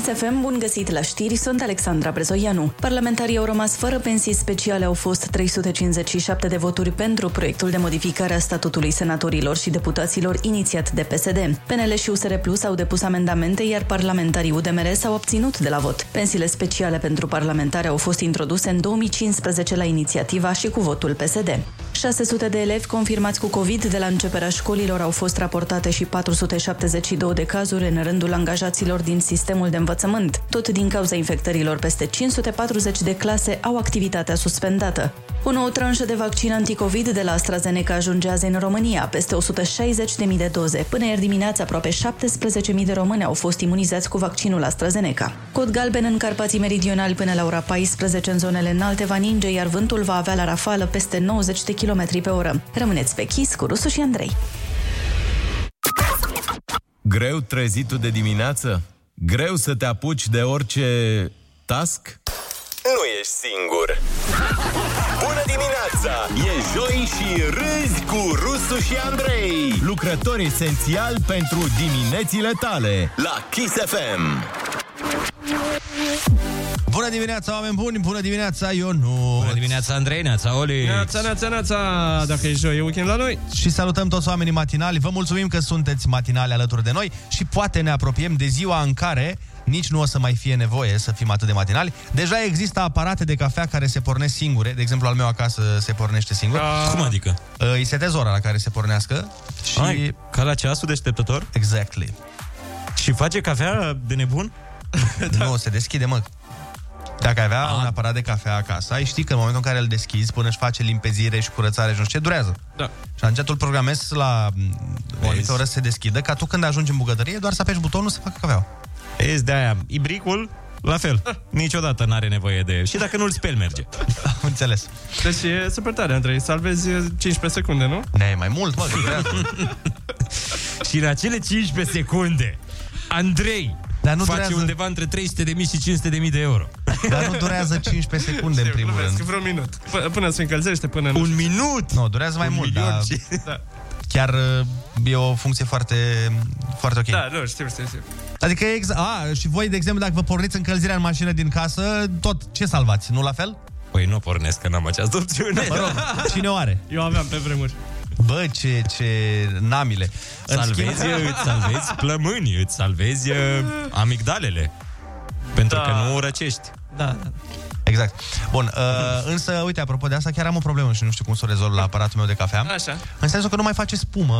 Kiss FM, bun găsit la știri, sunt Alexandra Brezoianu. Parlamentarii au rămas fără pensii speciale, au fost 357 de voturi pentru proiectul de modificare a statutului senatorilor și deputaților inițiat de PSD. PNL și USR Plus au depus amendamente, iar parlamentarii UDMR s-au obținut de la vot. Pensiile speciale pentru parlamentari au fost introduse în 2015 la inițiativa și cu votul PSD. 600 de elevi confirmați cu COVID de la începerea școlilor au fost raportate și 472 de cazuri în rândul angajaților din sistemul de învățământ. Tot din cauza infectărilor, peste 540 de clase au activitatea suspendată. O nouă tranșă de vaccin anticovid de la AstraZeneca ajunge azi în România, peste 160.000 de doze. Până ieri dimineața, aproape 17.000 de români au fost imunizați cu vaccinul AstraZeneca. Cod galben în Carpații Meridionali până la ora 14 în zonele înalte va ninge, iar vântul va avea la rafală peste 90 de km pe oră. Rămâneți pe chis cu Rusu și Andrei. Greu trezitul de dimineață? Greu să te apuci de orice task? Nu ești singur. Bună dimineața! E joi și râzi cu Rusu și Andrei. Lucrători esențial pentru diminețile tale. La Kiss FM. Bună dimineața, oameni buni! Bună dimineața, Ionu! Bună dimineața, Andrei, neața, Oli! Neața, neața, neața, dacă e joi, e weekend la noi. Și salutăm toți oamenii matinali. Vă mulțumim că sunteți matinali alături de noi și poate ne apropiem de ziua în care nici nu o să mai fie nevoie să fim atât de matinali. Deja există aparate de cafea care se pornesc singure. De exemplu, al meu acasă se pornește singur. Da. Cum adică? Uh, Îi setez ora la care se pornească și... Ai, ca la ceasul deșteptător? Exactly. Și face cafea de nebun? da. <laughs> Nu, se deschide, mă. Dacă ai avea un aparat de cafea acasă, ai ști că în momentul în care îl deschizi, până își face limpezire și curățare și nu știu ce, durează. Da. Și atunci tu îl programezi la m, o anumită oră să se deschidă, ca tu când ajungi în bucătărie, doar să apeși butonul să facă cafea. Vezi, de aia, ibricul, la fel. Niciodată n-are nevoie de... Și dacă nu-l speli, merge. Am <laughs> înțeles. Deci e super tare, Andrei. Salvezi 15 secunde, nu? Ne, mai mult, mă, că durează. <laughs> Și în acele 15 secunde, Andrei Dar nu face durează- undeva între 300 de mii și 500 de mii de euro. <laughs> Dar nu durează 15 secunde, în primul Glumesc, rând. vreo minut. P- până se încălzește, până... Un minut! Nu, durează mai Un mult, milion dar și- Da. chiar uh, e o funcție foarte, foarte ok. Da, nu, știu, știu, știu. Adică, e exa- a, și voi, de exemplu, dacă vă porniți încălzirea în mașină din casă, tot ce salvați, nu la fel? Păi nu pornesc, că n-am această opțiune. Mă rog, cine o are? Eu aveam pe vremuri. Bă, ce, ce namile. În Salvezi, schimb- îți salvezi plămânii, îți salvezi uh, amigdalele. Pentru Da. că nu răcești. Da, da. Exact. Bun, uh, însă, uite, apropo de asta, chiar am o problemă și nu știu cum să o rezolv la aparatul meu de cafea. Așa. În sensul că nu mai face spumă.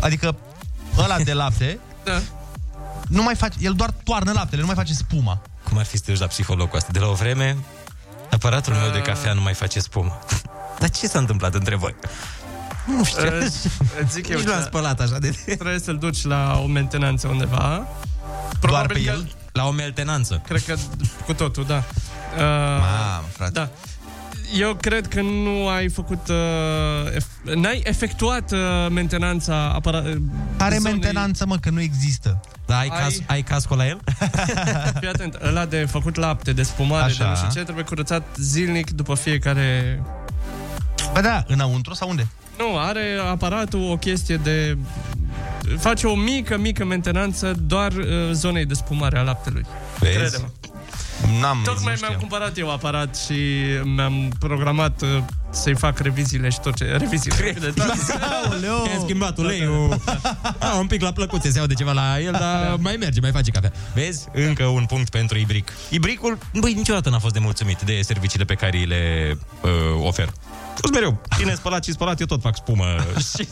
Adică ăla de lapte, <laughs> Da. nu mai face, el doar toarnă laptele, nu mai face spuma. Cum ar fi să te duci la psiholog cu asta? De la o vreme, aparatul meu de cafea nu mai face spumă. <laughs> Dar ce s-a întâmplat între voi? Nu știu. Uh, îți zic eu Nici nu am ce- spălat așa de... Trebuie să-l duci la o mentenanță undeva Probabil pe că el? La o meltenanță. Cred că cu totul, da. Uh, Mamă, frate. Da. Eu cred că nu ai făcut... Uh, ef- n-ai efectuat uh, mentenanța apara- Are zonei- mentenanță, mă, că nu există. Da, ai, Ai- cas, ai cascul la el? <laughs> Fii atent, ăla de făcut lapte, de spumare, Așa. de nu știu ce, trebuie curățat zilnic după fiecare... Bă, da, înăuntru sau unde? Nu, are aparatul o chestie de... Face o mică, mică mentenanță doar uh, zonei de spumare a laptelui. Vezi? Crede-mă. N-am Tocmai nu mi-am știam. cumpărat eu aparat și mi-am programat uh, să-i fac reviziile și tot ce... Reviziile. de toate. Aoleu! I-a schimbat uleiul. A, un pic la plăcuțe se aude ceva la el, dar mai merge, mai face cafea. Vezi? Încă un punct pentru Ibric. Ibricul, băi, niciodată n-a fost de mulțumit de serviciile pe care îi le uh, ofer. Spus mereu, bine spălat și spălat, eu tot fac spumă. <laughs> și...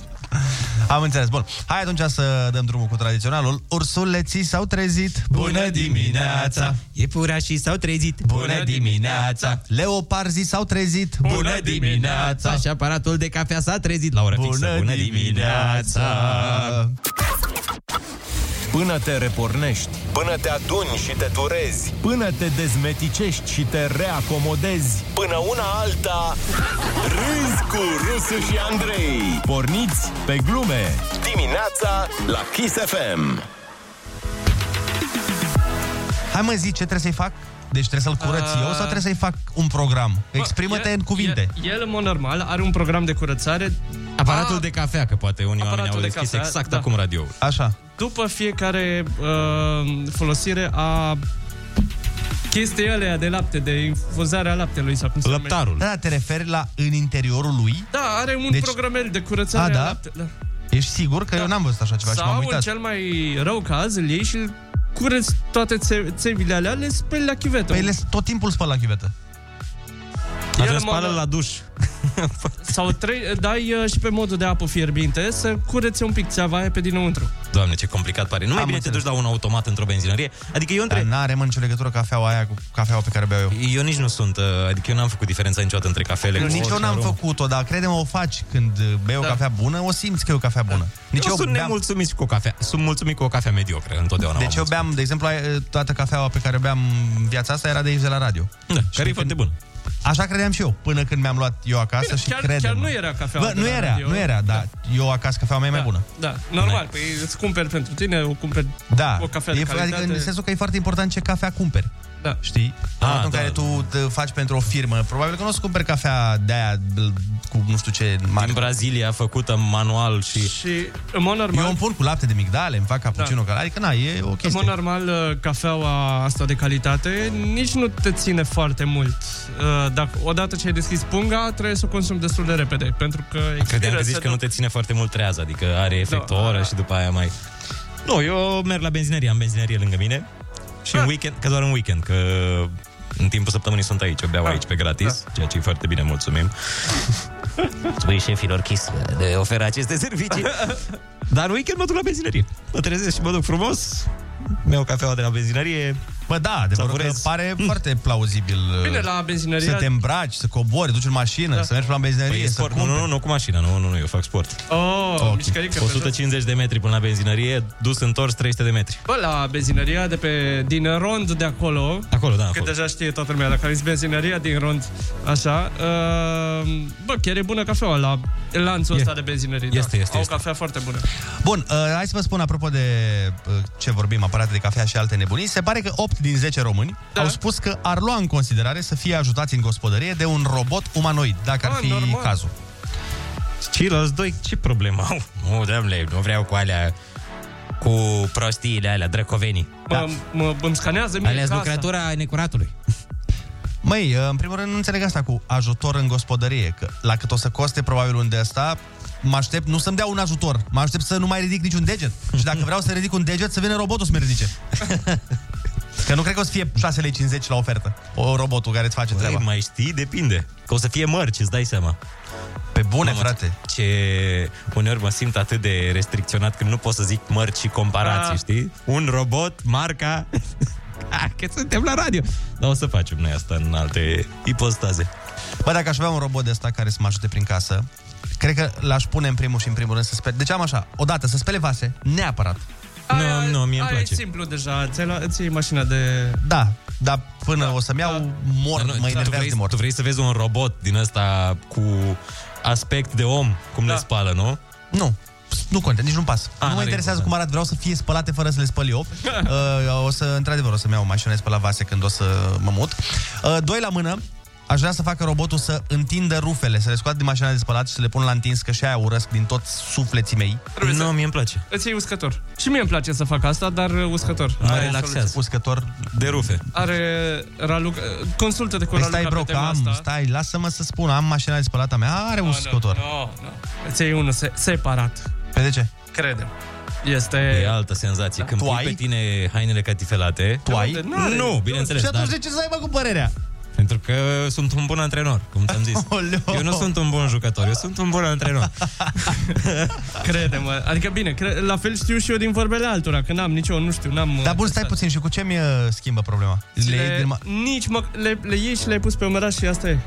Am înțeles. Bun. Hai atunci să dăm drumul cu tradiționalul. Ursuleții s-au trezit. Bună dimineața! Iepurașii s-au trezit. Bună dimineața! Leoparzii s-au trezit. Bună dimineața! Și aparatul de cafea s-a trezit la ora fixă. Bună dimineața! Până te repornești, până te aduni și te turezi, până te dezmeticești și te reacomodezi, până una alta, râzi cu Rusu și Andrei. Porniți pe glume dimineața la Kiss FM. Hai mă zi ce trebuie să-i fac? Deci trebuie să-l curăț eu sau trebuie să-i fac un program? Exprimă-te el- în cuvinte. El, el, în mod normal, are un program de curățare Aparatul de cafea, că poate unii oameni Aparatul au de deschis cafea, exact da. acum radioul. Așa. după fiecare uh, folosire a chestii alea de lapte, de infuzarea laptelui sau cum se numește. Lăptarul. Da, te referi la în interiorul lui? Da, are un Deci- deci... programel de curățare A, a, da? lapte. Da. Ești sigur că eu n-am văzut așa ceva și m-am Sau, în uitat. cel mai rău caz, îl iei și îl curăți toate țe- țevile alea, le speli la chivetă. Păi le tot timpul spăl la chivetă. Atunci în spală mod- la duș. <laughs> Sau trei, dai uh, și pe modul de apă fierbinte să curețe un pic țeava aia pe dinăuntru. Doamne, ce complicat pare. Nu mai Am bine te înțeles. duci la un automat într-o benzinărie? Adică eu între... Dar n-are mă nicio legătură cafeaua aia cu cafeaua pe care beau eu. Eu nici nu sunt, uh, adică eu n-am făcut diferența niciodată între cafele. Nu, cu nici eu orice n-am aromă. făcut-o, dar crede-mă, o faci când bei o Da. cafea bună, o simți că e o cafea bună. Nici eu, eu, sunt beam, nemulțumit cu o cafea. Sunt mulțumit cu o cafea mediocră, întotdeauna. deci m-am eu beam, de exemplu, ai- toată cafeaua pe care o beam în viața asta era de aici de la radio. mulțumit. Da, care e foarte bun. Așa credeam și eu, până când mi-am luat eu acasă Bine, și chiar- crede chiar nu era cafeaua Bă, de nu la era, radio. nu era, dar eu acasă cafeaua mea e mai bună. Da, normal, păi îți cumperi pentru tine, o cumperi Da, o cafea de e, calitate. adică în sensul că e foarte important ce cafea cumperi. Da. Știi? În Ah, momentul în da. care tu te faci pentru o firmă, probabil că nu o să cumperi cafea de aia cu nu știu ce Din mare. Brazilia, făcută manual și... Și în mod normal, Eu îmi pun cu lapte de migdale, îmi fac cappuccino, da. adică na, e o în chestie. mod normal uh, cafeaua asta de calitate nici nu te ține foarte mult. Uh, Dacă odată ce ai deschis punga, trebuie să o consumi destul de repede, pentru că Credeam expiră, că zici se că nu duc- te ține foarte mult treaz, adică are efect o Da. oră și după aia mai... Nu, eu merg la benzinerie, am benzinerie lângă mine și în Ah. weekend, că doar în weekend, că în timpul săptămânii sunt aici, eu beau Ah. aici pe gratis, ceea ce e foarte bine, mulțumim. Spui șefilor Kiss de oferă aceste servicii. Dar în weekend mă duc la benzinerie. Mă trezesc și mă duc frumos, beau cafeaua de la benzinărie, Bă, da, adevărul că Savurez. pare foarte plauzibil Bine, uh, la benzinăria... să te îmbraci, să cobori, duci în mașină, Da. să mergi la benzinărie, Păi e să sport. Nu, cumperi. nu, nu, nu cu mașina, nu, nu, nu, eu fac sport. Oh, Ok. mișcărică pe jos. 150 de metri până la benzinărie, dus întors 300 de metri. Bă, la benzinăria de pe, din rond de acolo, Acolo, da, că acolo. deja știe toată lumea, dacă ai benzinăria din rond, așa, uh, bă, chiar e bună cafeaua la lanțul E. ăsta de benzinării. Este, da. este, Au este. cafea foarte bună. Bun, uh, hai să vă spun apropo de uh, ce vorbim, aparate de cafea și alte nebunii. Se pare că 8 din 10 români Da. au spus că ar lua în considerare să fie ajutați în gospodărie de un robot umanoid, dacă ar Ah, fi normal. cazul. Ceilalți doi, ce problemă au? Nu, domnule, nu vreau cu alea cu prostiile alea, drăcovenii. Mă, mă, îmi scanează mie Alea casa. lucrătura necuratului. Măi, uh, în primul rând nu înțeleg asta cu ajutor în gospodărie, că la cât o să coste probabil un de asta, mă aștept nu să-mi dea un ajutor, mă aștept să nu mai ridic niciun deget. Și dacă <laughs> vreau să ridic un deget, să vină robotul să mi ridice. <laughs> Că nu cred că o să fie 6,50 lei la ofertă. O robotul care îți face Băi, treaba. mai știi? Depinde. Că o să fie mărci, îți dai seama. Pe bune, Mamă, frate. Ce uneori mă simt atât de restricționat când nu pot să zic mărci și comparații, Ah. știi? Un robot, marca... <laughs> Ah, că suntem la radio. Dar o să facem noi asta în alte ipostaze. Bă, dacă aș avea un robot de ăsta care să mă ajute prin casă, cred că l-aș pune în primul și în primul rând să spele. Deci am așa, odată să spele vase, neapărat. Nu, nu, mie îmi Aia place. e simplu deja, ți-ai, lua- ți iei mașina de... Da, dar până o să-mi iau mor, Dar nu, mă tu, enervează vrei, de mor. tu vrei să vezi un robot din ăsta cu aspect de om, cum Da. le spală, nu? Nu. Nu contează, nici nu pas. A, nu mă n-are interesează importanță. cum arată, vreau să fie spălate fără să le spăl eu. <laughs> uh, o să, într-adevăr, o să-mi iau o mașină de spălat vase când o să mă mut. Uh, doi la mână, aș vrea să facă robotul să întindă rufele, să le scoată din mașina de spălat și să le pun la întins, că și aia urăsc din toți sufleții mei. Trebuie Nu, să- mie îmi place. Îți iei uscător. Și mie îmi place să fac asta, dar uh, uscător. Mă Are relaxează. Uscător De rufe. Are Raluca, consultă-te cu Păi Raluca stai, bro, pe că tema am, asta. stai, lasă-mă să spun, am mașina de spălat a mea, are uscător. Nu, nu. Îți iei unul se- separat. Pe de ce? Crede. Este... E altă senzație. Când Tu pui ai? pe tine hainele catifelate... Tu ai? N-are. Nu, bineînțeles, Și atunci dar... de ce să aibă cu părerea? Pentru că sunt un bun antrenor, cum ți-am zis. Oleo. Eu nu sunt un bun jucător, eu sunt un bun antrenor. <laughs> Crede-mă. Adică bine, cre- la fel știu și eu din vorbele altora, că n-am nicio, nu știu, n-am... Dar bun, stai puțin, și cu ce mi uh, schimbă problema? Le, Le iei din ma- nici mă, le, le iei și le-ai pus pe umăraș și asta e.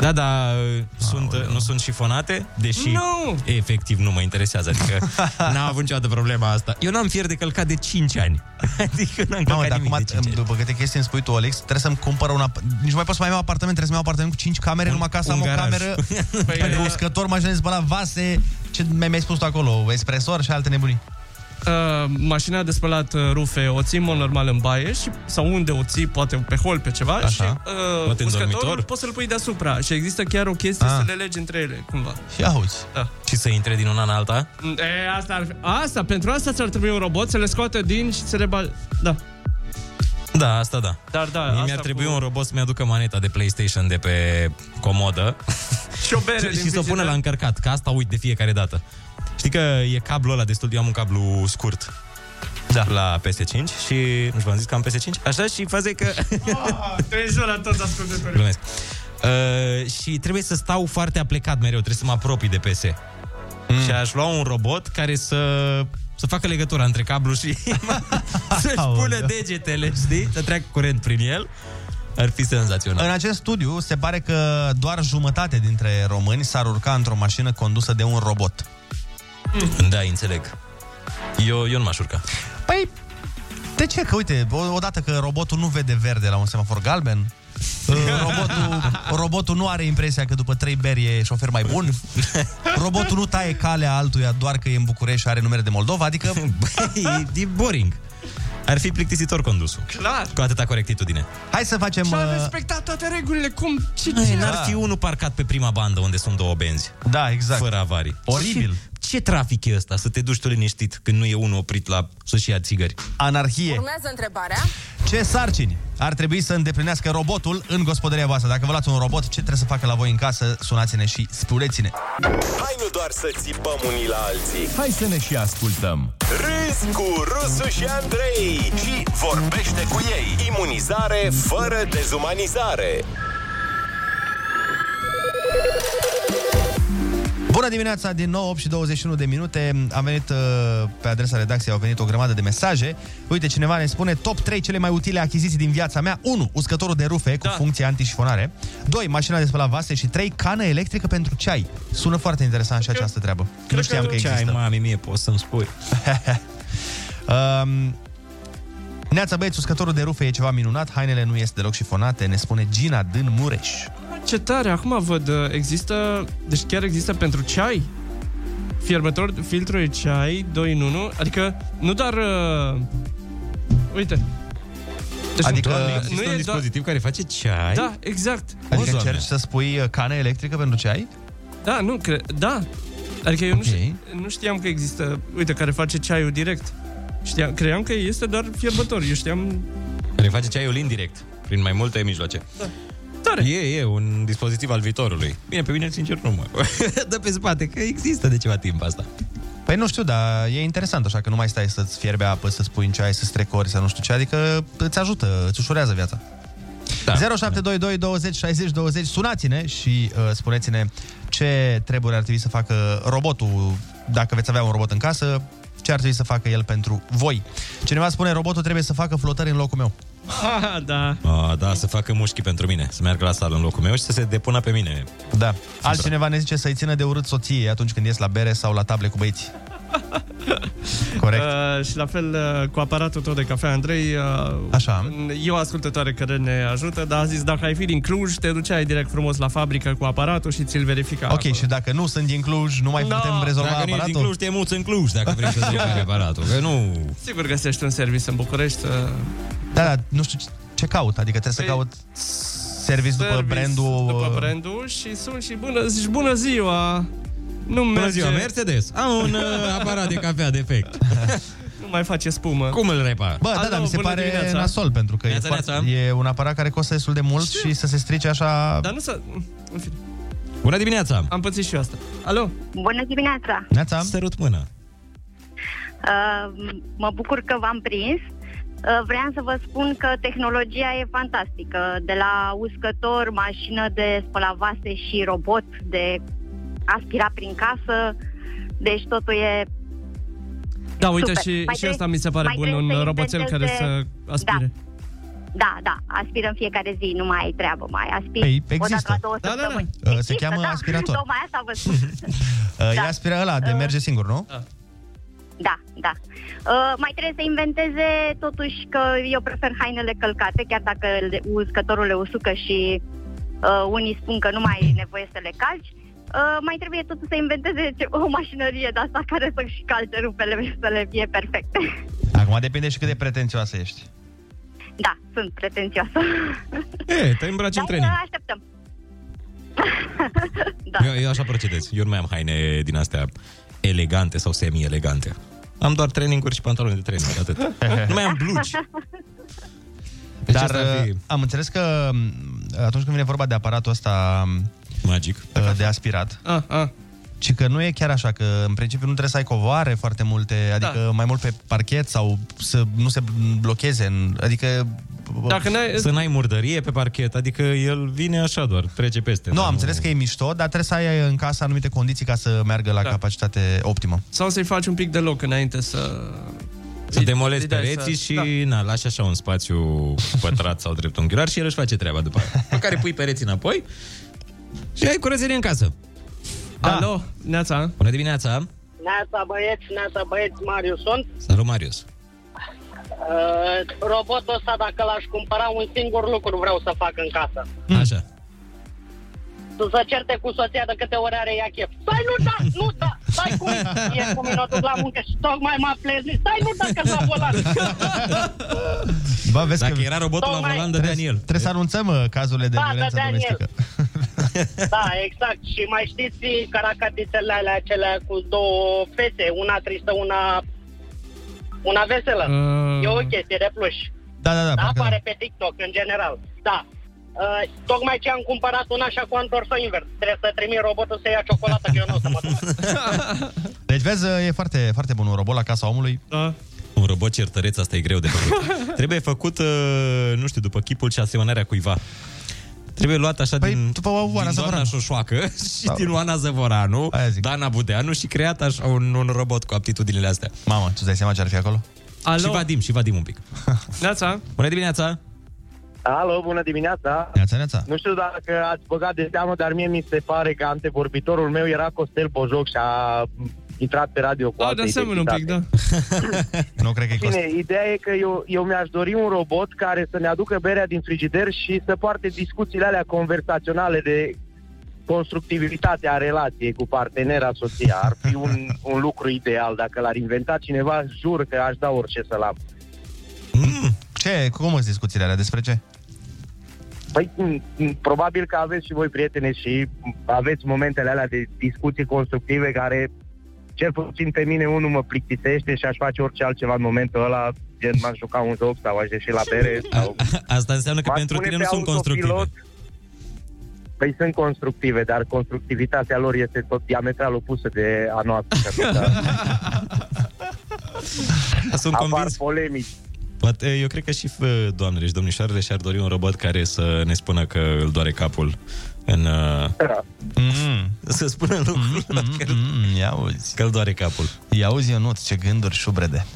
Da, da, sunt, nu sunt șifonate, deși Nu! efectiv nu mă interesează. Adică <laughs> n-am avut niciodată problema asta. Eu n-am fier de călcat de 5 ani. <laughs> Adică n-am Mamă, călcat dar nimic acum, de 5 ani. după câte chestii îmi spui tu, Alex, trebuie să-mi cumpăr un... ap- Nici nu mai pot să mai iau apartament, trebuie să-mi iau apartament cu 5 camere, Un- numai ca să un am o garaj. cameră <laughs> Păi, pentru e- uscător, mașină de spălat, vase, ce mi- mi-ai spus tu acolo, espresor și alte nebunii. Uh, mașina de spălat uh, rufe o ții în mod normal în baie și, sau unde o ții, poate pe hol, pe ceva Așa. și uh, Poate în uscătorul dormitor? poți să-l pui deasupra și există chiar o chestie Ah. să le legi între ele, cumva. Și auzi. Da. Și să intre din una în alta? E, asta, ar fi, asta, pentru asta ți-ar trebui un robot să le scoate din și să le bagi. Da. Da, asta da. Dar da, Mie asta mi-ar trebui cu... un robot să-mi aducă maneta de PlayStation de pe comodă Și o bere <laughs> din și să o frigider. pună la încărcat, că asta uit de fiecare dată. Știi că e cablul ăla destul, eu am un cablu scurt da. la PS5 și nu v-am zis că am PS5? Așa și faza e că... Te jur la toți ascultătorii. Glumesc. Uh, și trebuie să stau foarte aplecat mereu, trebuie să mă apropii de PS. Mm. Și aș lua un robot care să să facă legătura între cablu și <laughs> să-și pună degetele, știi? Să treacă curent prin el. Ar fi senzațional. În acest studiu se pare că doar jumătate dintre români s-ar urca într-o mașină condusă de un robot. Da, înțeleg. Eu, eu nu m-aș urca. Păi, de ce? Că uite, o- odată că robotul nu vede verde la un semafor galben, <laughs> uh, robotul, robotul nu are impresia că după trei beri e șofer mai bun, robotul nu taie calea altuia doar că e în București și are numere de Moldova, adică... <laughs> Băi, e boring. Ar fi plictisitor condusul. Clar. Cu atâta corectitudine. Hai să facem... Și a uh, respectat toate regulile, cum? Ce, Ai, ce? n-ar fi unul parcat pe prima bandă unde sunt două benzi. Da, exact. Fără avarii. Oribil. Ce, ce trafic e ăsta? Să te duci tu liniștit când nu e unul oprit la să-și ia țigări. Anarhie. Urmează întrebarea. Ce sarcini ar trebui să îndeplinească robotul în gospodăria voastră? Dacă vă luați un robot, ce trebuie să facă la voi în casă? Sunați-ne și spuneți-ne. Hai nu doar să țipăm unii la alții Hai să ne și ascultăm Râzi cu Rusu și Andrei Și vorbește cu ei Imunizare fără dezumanizare Bună dimineața, din nou 8 și 21 de minute. Am venit uh, pe adresa redacției, au venit o grămadă de mesaje. Uite, cineva ne spune top 3 cele mai utile achiziții din viața mea. 1. Uscătorul de rufe cu da. funcție antișifonare. 2. Mașina de spălat vase și 3. Cană electrică pentru ceai. Sună foarte interesant și această treabă. Nu știam că Ce ai, există. mami, mie poți să-mi spui. <laughs> Um, Neața băieți, uscătorul de rufe e ceva minunat, hainele nu ies deloc șifonate, ne spune Gina din Mureș. Ce tare, acum văd, uh, există, deci chiar există pentru ceai? Fierbător, filtru de ceai, 2 în 1, adică nu doar, uh, uite. Deci Adică nu, există nu un e dispozitiv care face ceai? Da, exact. Adică Doamne. încerci să spui uh, cană electrică pentru ceai? Da, nu, cre- da. Adică eu Ok. nu, știam, nu știam că există, uite, care face ceaiul direct. Știam, cream că este doar fierbător. Eu știam... Care face ceaiul indirect, prin mai multe mijloace. Da. Tare. E, e un dispozitiv al viitorului. Bine, pe mine, sincer, nu mă. <laughs> Dă pe spate, că există de ceva timp asta. Păi nu știu, dar e interesant așa că nu mai stai să-ți fierbe apă, să-ți pui în ceai, să strecori, să nu știu ce, adică îți ajută, îți ușurează viața. Da. 0722 20 60 20 Sunați-ne și uh, spuneți-ne ce treburi ar trebui să facă robotul dacă veți avea un robot în casă, ce ar trebui să facă el pentru voi. Cineva spune robotul trebuie să facă flotări în locul meu. Ha, da. A, da, să facă mușchi pentru mine, să meargă la sală în locul meu și să se depună pe mine. Da. Altcineva ne zice să-i țină de urât soției atunci când ies la bere sau la table cu băieții. Corect. <laughs> Corect. Uh, și la fel uh, cu aparatul tău de cafea, Andrei. Uh, Așa. E o ascultătoare care ne ajută, dar a zis dacă ai fi din Cluj, te duceai direct frumos la fabrică cu aparatul și ți-l verifica. Ok, acolo. și dacă nu sunt din Cluj, nu mai No, putem rezolva Dacă nu ești aparatul? din Cluj, te muți în Cluj dacă vrei să zici <laughs> aparatul. Că nu... Sigur găsești un serviciu în București. Uh, Da, da, nu știu ce- ce caut, adică trebuie să caut service după service brandul... După uh, brandul și sun și bună, zici bună ziua. Nu Bună merge, ziua, Mercedes. Am un uh, aparat de cafea defect. Nu mai face spumă. Cum îl repar? Bă, da, da, mi se bună pare dimineața. nasol, pentru că e, Neața, foarte, neața. e un aparat care costă destul de mult și să se strice așa... Dar nu să... În fine, Bună dimineața! am pățit și eu asta. Alo? Bună dimineața! Neața? Sărut mâna. Uh, mă bucur că v-am prins. Uh, vreau să vă spun că tehnologia e fantastică. De la uscător, mașină de spălat vase și robot de aspira prin casă. Deci totul e... Da, uite, Super. și, Mai și trebuie- asta mi se pare mai bun, trebuie un să roboțel care să inventeze- aspire. Da, da, aspiră în fiecare zi, nu mai ai treabă, mai aspiri Păi, o dată există. la două Da, da, da. săptămâni. Uh, se Există, cheamă da. aspirator. <laughs> Tocmai asta vă spun. <laughs> Uh, E aspiră ăla de merge singur, nu? Da, da. Uh, mai trebuie să inventeze totuși că eu prefer hainele călcate, chiar dacă le- uscătorul le usucă și uh, unii spun că nu mai ai nevoie să le calci. Uh, mai trebuie totuși să inventeze ce- o mașinărie de asta care să și calce rupele și <laughs> să le fie perfecte. Acum depinde și cât de pretențioasă ești. Da, sunt pretențioasă. E, te îmbraci în Dar training. uh, așteptăm. <laughs> da. Eu, eu așa procedez. Eu nu mai am haine din astea elegante sau semi-elegante. Am doar traininguri și pantaloni de training, atât. nu mai am blugi. <laughs> Deci Dar asta ar fi- uh, am înțeles că m, atunci când vine vorba de aparatul ăsta Magic uh, de aspirat, Ah, ah. ci că nu e chiar așa, că în principiu nu trebuie să ai covoare foarte multe, adică Da. mai mult pe parchet sau să nu se blocheze, în, adică... Dacă n-ai... Să n-ai murdărie pe parchet, adică el vine așa doar, trece peste. Nu, dar am înțeles că e mișto, dar trebuie să ai în casă anumite condiții ca să meargă la Da. capacitate optimă. Sau să-i faci un pic de loc înainte să... Să demolezi îi dai pereții să- și da. na, lași așa un spațiu pătrat sau dreptunghiular și el își face treaba după aia. Pe care pui pereții înapoi și ai curățenie în casă. Da. Alo, Neața? Bună dimineața! Neața băieți, neața băieți, Marius sunt. Salut, Marius! Uh, robotul ăsta, dacă l-aș cumpăra, un singur lucru vreau să fac în casă. Așa. Să se certe cu soția de câte ori are ea chef. Stai, nu da, nu da, stai cu mine. <laughs> E cu mine, o duc la muncă și tocmai m-a plezit. Stai, nu da, că s-a volat. Ba, vezi Dacă că era robotul la Tocmai- volan, dădea în el. trebuie să anunțăm uh, cazurile de Da, violență dădea în el. Domestică. <laughs> Da, exact. Și mai știți caracatițele alea, acelea cu două fete, una tristă, una una veselă. Uh. E o chestie de pluș. Da, da, da. Da, parcă apare pe TikTok, în general. Da. Uh, tocmai ce am cumpărat una așa cu întors-o invers. Trebuie să trimit robotul să ia ciocolată, că eu nu o să mă duc. <laughs> Deci vezi, uh, e foarte, foarte bun un robot la casa omului. Da. Un robot certareț, asta e greu de făcut. <laughs> Trebuie făcut, uh, nu știu, după chipul și asemănarea cuiva. Trebuie luat așa Păi, din, după Oana din doamna Zăvoranu. Șoșoacă <laughs> și Da. din Oana Zăvoranu, Aia zic. Dana Budeanu și creat așa un, un robot cu aptitudinile astea. Mamă, tu îți dai seama ce ar fi acolo? Alo, Și Vadim, și Vadim un pic. <laughs> Neața? Bună dimineața! Alo, bună dimineața! Neața, neața. Nu știu dacă ați băgat de seamă, dar mie mi se pare că antevorbitorul meu era Costel Bojoc și a intrat pe radio cu Da, altă de asemenea un pic, da. <laughs> Nu cred că e cost. Bine, ideea e că eu, eu mi-aș dori un robot care să ne aducă berea din frigider și să poarte discuțiile alea conversaționale de constructivitatea relației cu partenera soția. Ar fi un, <laughs> un lucru ideal. Dacă l-ar inventa cineva, jur că aș da orice să-l am. Ce? Cum sunt discuțiile alea? Despre ce? Păi, m, m, probabil că aveți și voi prietene și aveți momentele alea de discuții constructive care, cel puțin pe mine, unul mă plictisește și aș face orice altceva în momentul ăla, gen m-aș juca un joc sau aș ieși la bere <laughs> sau... Asta înseamnă că M-aș pentru pune tine nu pe sunt autopilot. constructive. Păi sunt constructive, dar constructivitatea lor este tot diametral opusă de a noastră. <laughs> și atunci Sunt Apar convins. polemici. Poate, eu cred că și uh, doamnele și domnișoarele și-ar dori un robot care să ne spună că îl doare capul în... Uh, Mm. <laughs> să spună lucrul ăla, că, Mm, ia uzi. că îl doare capul. Ia uzi, Ionuț, ce gânduri șubrede.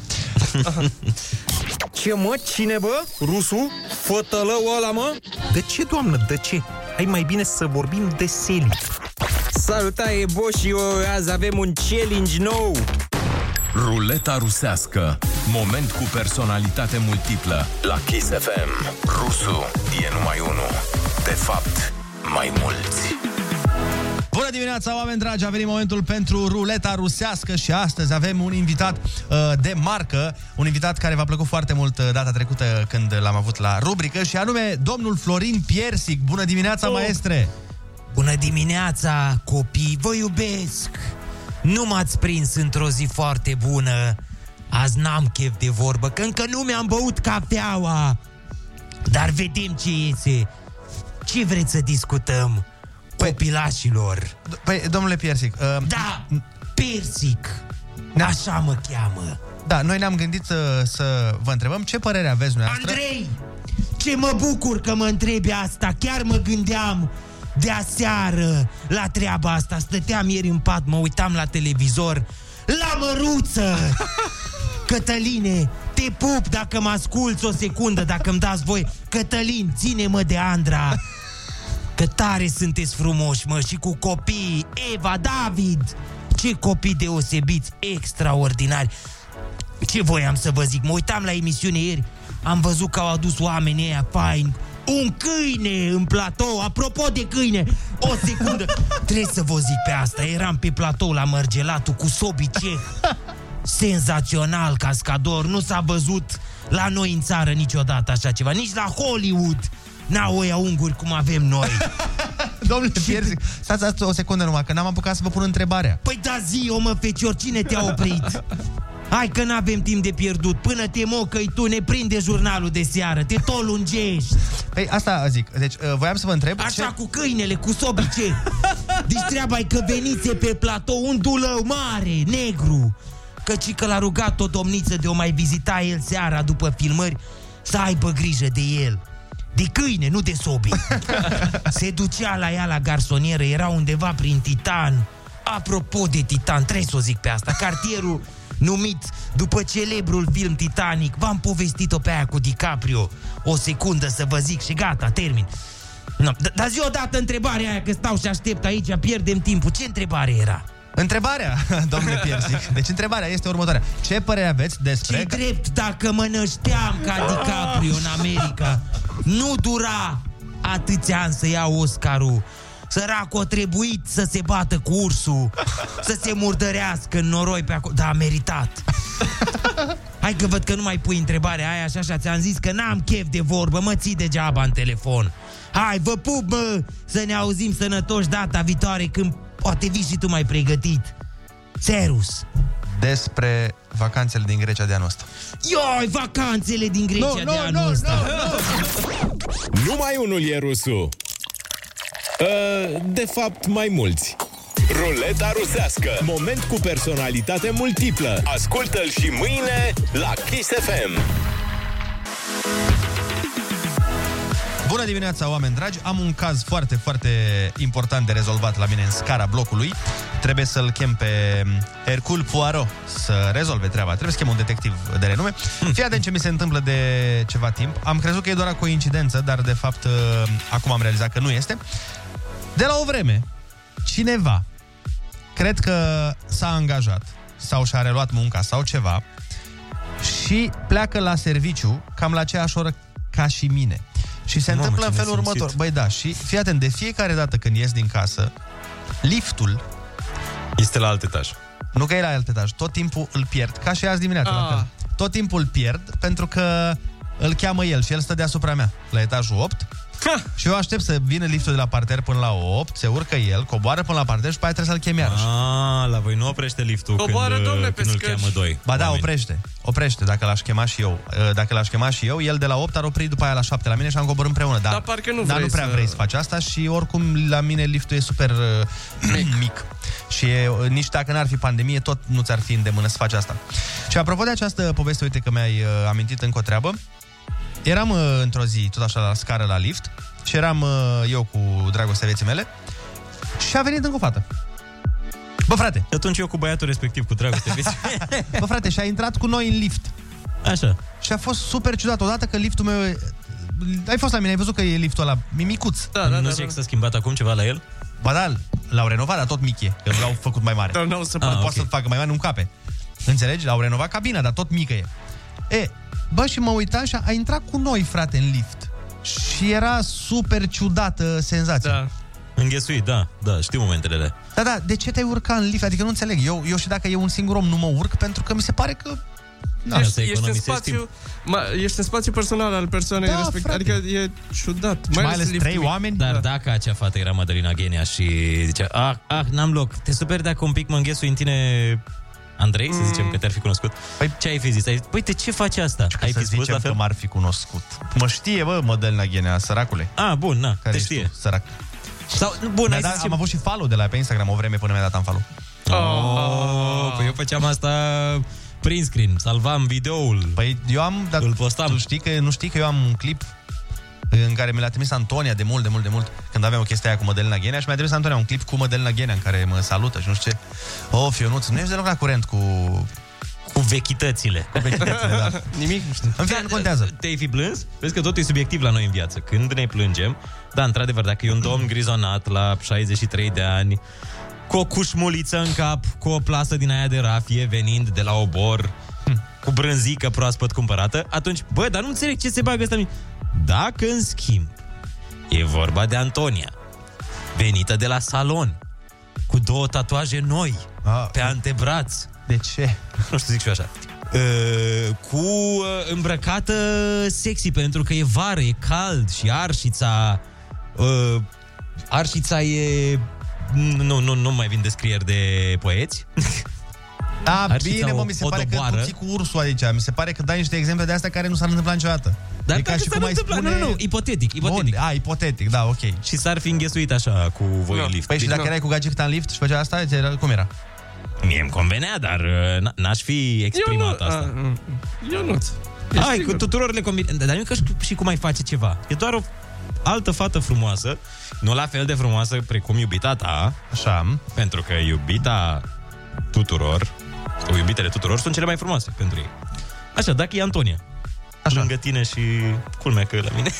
Ce mă? Cine bă? Rusu? Fătălău ăla mă? De ce, doamnă, de ce? Hai mai bine să vorbim de seli. Salutare, Bo, și eu azi avem un challenge nou. Ruleta rusească. Moment cu personalitate multiplă. La Kiss FM. Rusu e numai unul. De fapt, mai mulți. Bună dimineața, oameni dragi! A venit momentul pentru ruleta rusească și astăzi avem un invitat uh, de marcă, un invitat care v-a plăcut foarte mult uh, data trecută când l-am avut la rubrică și anume domnul Florin Piersic. Bună dimineața, Oh. maestre! Bună dimineața, copii! Vă iubesc! Nu m-ați prins într-o zi foarte bună. Azi n-am chef de vorbă, că încă nu mi-am băut cafeaua. Dar vedem ce iese. Ce vreți să discutăm? Copilașilor. Păi, domnule Piersic... Uh, da, Piersic. Așa mă cheamă. Da, noi ne-am gândit să, să vă întrebăm ce părere aveți dumneavoastră. Andrei, ce mă bucur că mă întrebi asta. Chiar mă gândeam de aseară la treaba asta. Stăteam ieri în pat, mă uitam la televizor. La măruță! <laughs> Cătăline, te pup dacă mă asculți o secundă, dacă îmi dați voi. Cătălin, ține-mă de Andra. Că tare sunteți frumoși, mă, și cu copii. Eva, David! Ce copii deosebiți, extraordinari. Ce voiam să vă zic? Mă uitam la emisiune ieri, am văzut că au adus oamenii ăia faini. Un câine în platou, apropo de câine, o secundă. Trebuie să vă zic pe asta, eram pe platou la Mărgelatul cu Sobi Ceh. Senzațional cascador, nu s-a văzut la noi în țară niciodată așa ceva, nici la Hollywood. N-au oia unguri cum avem noi. <laughs> Domnule Piersic, stați, stați o secundă numai, că n-am apucat să vă pun întrebarea. Păi da zi, o mă fecior, cine te-a oprit? Hai că n-avem timp de pierdut Până te mocăi tu, ne prinde jurnalul de seară Te tot lungești Păi asta zic, deci uh, voiam să vă întreb Așa ce... cu câinele, cu sobice Deci treaba e că veniți pe platou Un dulău mare, negru Căci că l-a rugat o domniță de o mai vizita el seara după filmări Să aibă grijă de el. De câine, nu de sobi. <laughs> Se ducea la ea la garsonieră Era undeva prin Titan. Apropo de Titan, trebuie să o zic pe asta. Cartierul numit după celebrul film Titanic V-am povestit-o pe aia cu DiCaprio. O secundă să vă zic și gata, termin. No, d- Dar zi odată întrebarea aia Că stau și aștept aici, pierdem timpul. Ce întrebare era? Întrebarea, <laughs> domnule Piersic, deci întrebarea este următoarea. Ce părere aveți despre... Ce drept dacă mă nășteam ca DiCaprio în America Nu dura atâția ani să iau Oscarul. Săracul a trebuit să se bată cu ursul Să se murdărească în noroi pe acolo. Dar a meritat. Hai că văd că nu mai pui întrebarea aia și așa. Ți-am zis că n-am chef de vorbă Mă ții degeaba în telefon. Hai, vă pup, mă, să ne auzim sănătoși data viitoare Când poate vii și tu mai pregătit Serus Despre vacanțele din Grecia de anul ăsta. Ioi, vacanțele din Grecia Nu, de nu, anul nu, ăsta Numai unul e rusul. Uh, De fapt, mai mulți. Ruleta rusească. Moment cu personalitate multiplă. Ascultă-l și mâine la Kiss FM. Bună dimineața, oameni dragi! Am un caz foarte, foarte important de rezolvat la mine în scara blocului. Trebuie să-l chem pe Hercule Poirot să rezolve treaba. Trebuie să chem un detectiv de renume. Fii atent ce mi se întâmplă de ceva timp. Am crezut că e doar o coincidență, dar de fapt acum am realizat că nu este. De la o vreme, cineva, cred că s-a angajat sau și-a reluat munca sau ceva și pleacă la serviciu cam la aceeași oră ca și mine. Și se Mamă, întâmplă în ce felul nesimțit. următor. Băi, da, și fii atent, de fiecare dată când ies din casă, liftul Este la alt etaj. nu că e la alt etaj, tot timpul îl pierd, ca și azi dimineața, la Ah. fel. Tot timpul îl pierd pentru că îl cheamă el și el stă deasupra mea, la etajul 8. Și eu aștept să vină liftul de la parter până la 8, se urcă el, coboară până la parter și pe aia trebuie să-l chem iarăși. Ah, la voi nu oprește liftul Coboară, când, domne, pe când îl scări. cheamă doi. Ba da, oameni. oprește. Oprește, dacă l-aș chema și eu. Uh, Dacă l-aș chema și eu, el de la 8 ar opri după aia la 7 la mine și am coborât împreună. Dar, Dar parcă nu dar vrei nu prea să- vrei să faci asta și oricum la mine liftul e super uh, <clears throat> mic. mic. Și e, uh, nici dacă n-ar fi pandemie, tot nu ți-ar fi îndemână să faci asta. Și apropo de această poveste, uite că mi-ai uh, amintit încă o treabă. Eram uh, într-o zi, tot așa, la scară, la lift și eram uh, eu cu dragostea vieții mele și a venit încă o fată. Bă, frate. Și atunci eu cu băiatul respectiv, cu dragoste vieții. <laughs> Bă, frate, și a intrat cu noi în lift. Așa. Și a fost super ciudat. Odată că liftul meu... e- Ai fost la mine, ai văzut că e liftul ăla micuț. Da, nu zic că s-a schimbat acum ceva la el? Ba da, l-au renovat, dar tot mic e. Că nu l-au făcut mai mare. Dar n-au să ah, poată. Poate să-l facă mai mare, nu cape. Înțelegi? Au renovat cabina, dar tot mică e. E, bă, și mă uitam și a intrat cu noi, frate, în lift. Și era super ciudată senzația. Da. Înghesuit, da, da, știu momentele alea. Da, da, de ce te-ai urca în lift? Adică nu înțeleg. Eu, eu și dacă e un singur om, nu mă urc, pentru că mi se pare că... Da, ești, ești, în spațiu, ma, ești în spațiu personal al persoanei Da, respect, frate. Adică e ciudat. mai ales liftul trei mic. oameni. Dar dacă acea fată era Madalina Ghenia și zicea, ah, ah, n-am loc, te super dacă un pic mă înghesui în tine Andrei, să zicem că te-ar fi cunoscut. Păi ce ai fi zis? Ai zis, păi de ce faci asta? Ai ai să fi spus la zicem fel? că m-ar fi cunoscut. Mă știe, bă, Modelina Ghenea, săracule. Ah, bun, na, Care te ești știe. tu, sărac. Sau, bun, Mi-a hai să dat, zicem... Am avut și follow de la pe Instagram o vreme până mi-a dat un follow. Oh, păi eu făceam asta print screen, salvam videoul. Păi eu am, dar îl postam. tu știi că, nu știi că eu am un clip în care mi l-a trimis Antonia de mult, de mult, de mult, când aveam o chestie aia cu Modelina Ghenea și mi-a trimis Antonia un clip cu Modelina Ghenea în care mă salută și nu știu ce. Oh, Fionuț, nu ești deloc la curent cu... Cu vechitățile. Cu vechitățile, da. <laughs> Nimic nu știu. În fine, nu contează. Te-ai fi plâns? Vezi că totul e subiectiv la noi în viață. Când ne plângem, da, într-adevăr, dacă e un domn grizonat la 63 de ani, cu o cușmuliță în cap, cu o plasă din aia de rafie, venind de la obor, cu brânzică proaspăt cumpărată, atunci, bă, dar nu înțeleg ce se bagă ăsta în mine. Dacă, în schimb, e vorba de Antonia, venită de la salon, cu două tatuaje noi, Ah, pe antebraț, de ce? nu știu, zic și eu așa. Uh, cu uh, îmbrăcată sexy pentru că e vară, e cald și arșița uh, arșița e nu, nu, nu mai vin descrieri de poeți. <laughs> Da, Arșița bine, mă, o- mi se o pare că doboară. tu ții cu ursul aici. Mi se pare că dai niște exemple de astea care nu s-ar întâmpla niciodată. Dar e dacă ca și s-ar cum ai întâmpla- spune... nu, nu, nu, ipotetic, ipotetic. Bun, a, ipotetic, da, ok. Și s-ar fi înghesuit așa cu voi în lift. Păi și dacă erai cu gagicta în lift și făcea asta, ți era, cum era? Mie îmi convenea, dar uh, n- n-aș fi exprimat Eu nu- asta. a, Eu nu. Hai, cu tuturor le convine. Dar nu e că și- și cum ai face ceva. E doar o altă fată frumoasă, nu la fel de frumoasă precum iubita ta. Așa. Pentru că iubita tuturor, sau iubitele tuturor, sunt cele mai frumoase pentru ei. Așa, dacă e Antonia. Așa. Lângă tine și culmea că la mine.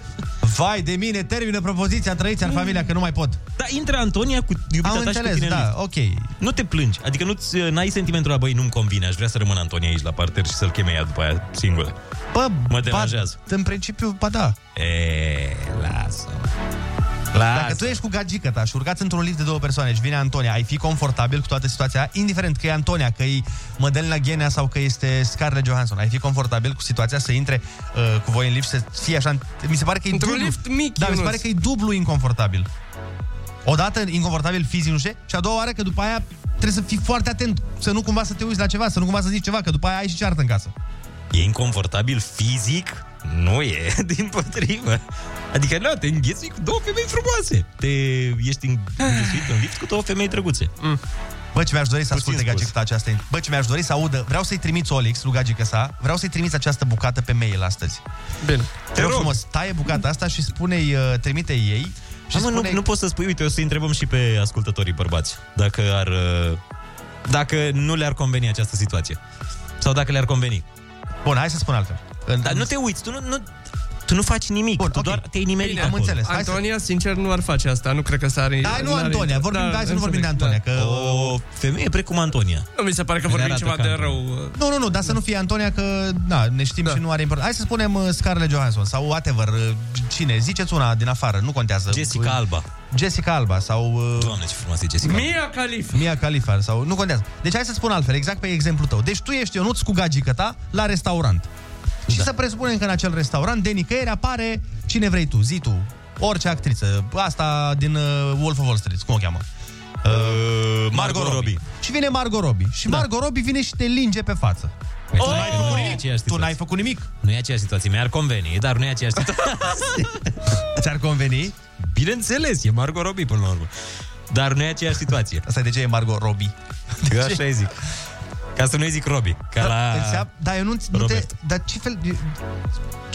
<laughs> Vai de mine, termină propoziția, trăiți în familia, că nu mai pot. Da, intră Antonia cu iubita Am ta și înțeles, cu tine în da, lift. ok. Nu te plângi, adică nu-ți, n-ai sentimentul la băi, nu-mi convine, aș vrea să rămână Antonia aici la parter și să-l cheme ea după aia singură. Bă, Mă deranjează. În principiu, ba da. E, lasă. Dacă tu ești cu gagică taș și urcați într-un lift de două persoane și vine Antonia, ai fi confortabil cu toată situația, aia? indiferent că e Antonia, că e Mădălina Ghenea sau că este Scarlett Johansson, ai fi confortabil cu situația să intre uh, cu voi în lift și să fie așa... Mi se pare că e Într-un dublu, lift mic, Da, mi se Ionuț. pare că e dublu inconfortabil. Odată inconfortabil fizic, nu știu, și a doua oară că după aia trebuie să fii foarte atent, să nu cumva să te uiți la ceva, să nu cumva să zici ceva, că după aia ai și ceartă în casă. E inconfortabil fizic? Nu e, <laughs> din potrivă. Adică nu, te înghesui cu două femei frumoase. Te ești înghesuit în lift cu două femei drăguțe. Mm. Bă, ce mi-aș dori să Puțin asculte spus. gagica ta aceasta. Bă, ce mi-aș dori să audă. Vreau să-i trimiți Olix lui gagica sa. Vreau să-i trimiți această bucată pe mail astăzi. Bine. Te rog frumos, taie bucata asta și spune-i, uh, trimite ei. Și Și mă, nu, nu poți să spui, uite, o să întrebăm și pe ascultătorii bărbați dacă ar... uh, Dacă nu le-ar conveni această situație. Sau dacă le-ar conveni. Bun, hai să spun altfel. Dar nu te uiți, tu nu, nu, tu nu faci nimic, Bun, tu doar te-ai nimerit Bine, acolo. Antonia, sincer, nu ar face asta. Nu cred că s-ar... Da, nu Antonia, vorbim, hai să nu vorbim de Antonia, că... O femeie precum Antonia. Nu mi se pare că Care vorbim arată ceva ca de Antonia. rău. Nu, nu, nu, dar să nu fie Antonia, că na, ne știm da. și nu are importanță. Hai să spunem uh, Scarlett Johansson sau whatever, uh, cine, ziceți una din afară, nu contează. Jessica Alba. Jessica Alba sau... Uh, Doamne, ce frumoasă e Jessica Alba. Mia Khalifa. Mia Khalifa sau... Nu contează. Deci hai să spun altfel, exact pe exemplu tău. Deci tu ești Ionuț cu gagică ta la restaurant. Și da. să presupunem că în acel restaurant, de nicăieri, apare cine vrei tu, zi tu, orice actriță, asta din uh, Wolf of Wall Street, cum o cheamă? Uh, Margot Robbie. Și vine Margot Robbie. Și da. Margot Robbie vine și te linge pe față. Păi tu tu n-ai n-ai făcut făcut nimic. aceeași Tu n-ai făcut nimic. Nu e aceeași situație, mi-ar conveni, dar nu e aceeași situație. <laughs> Ți-ar conveni? Bineînțeles, e Margot Robbie până la urmă. Dar nu e aceeași situație. Asta de ce e Margot Robbie? Eu așa îi zic. Ca să nu-i zic Robbie. Ca la... Înseamnă, da, eu nu, nu te, Robert. dar ce fel...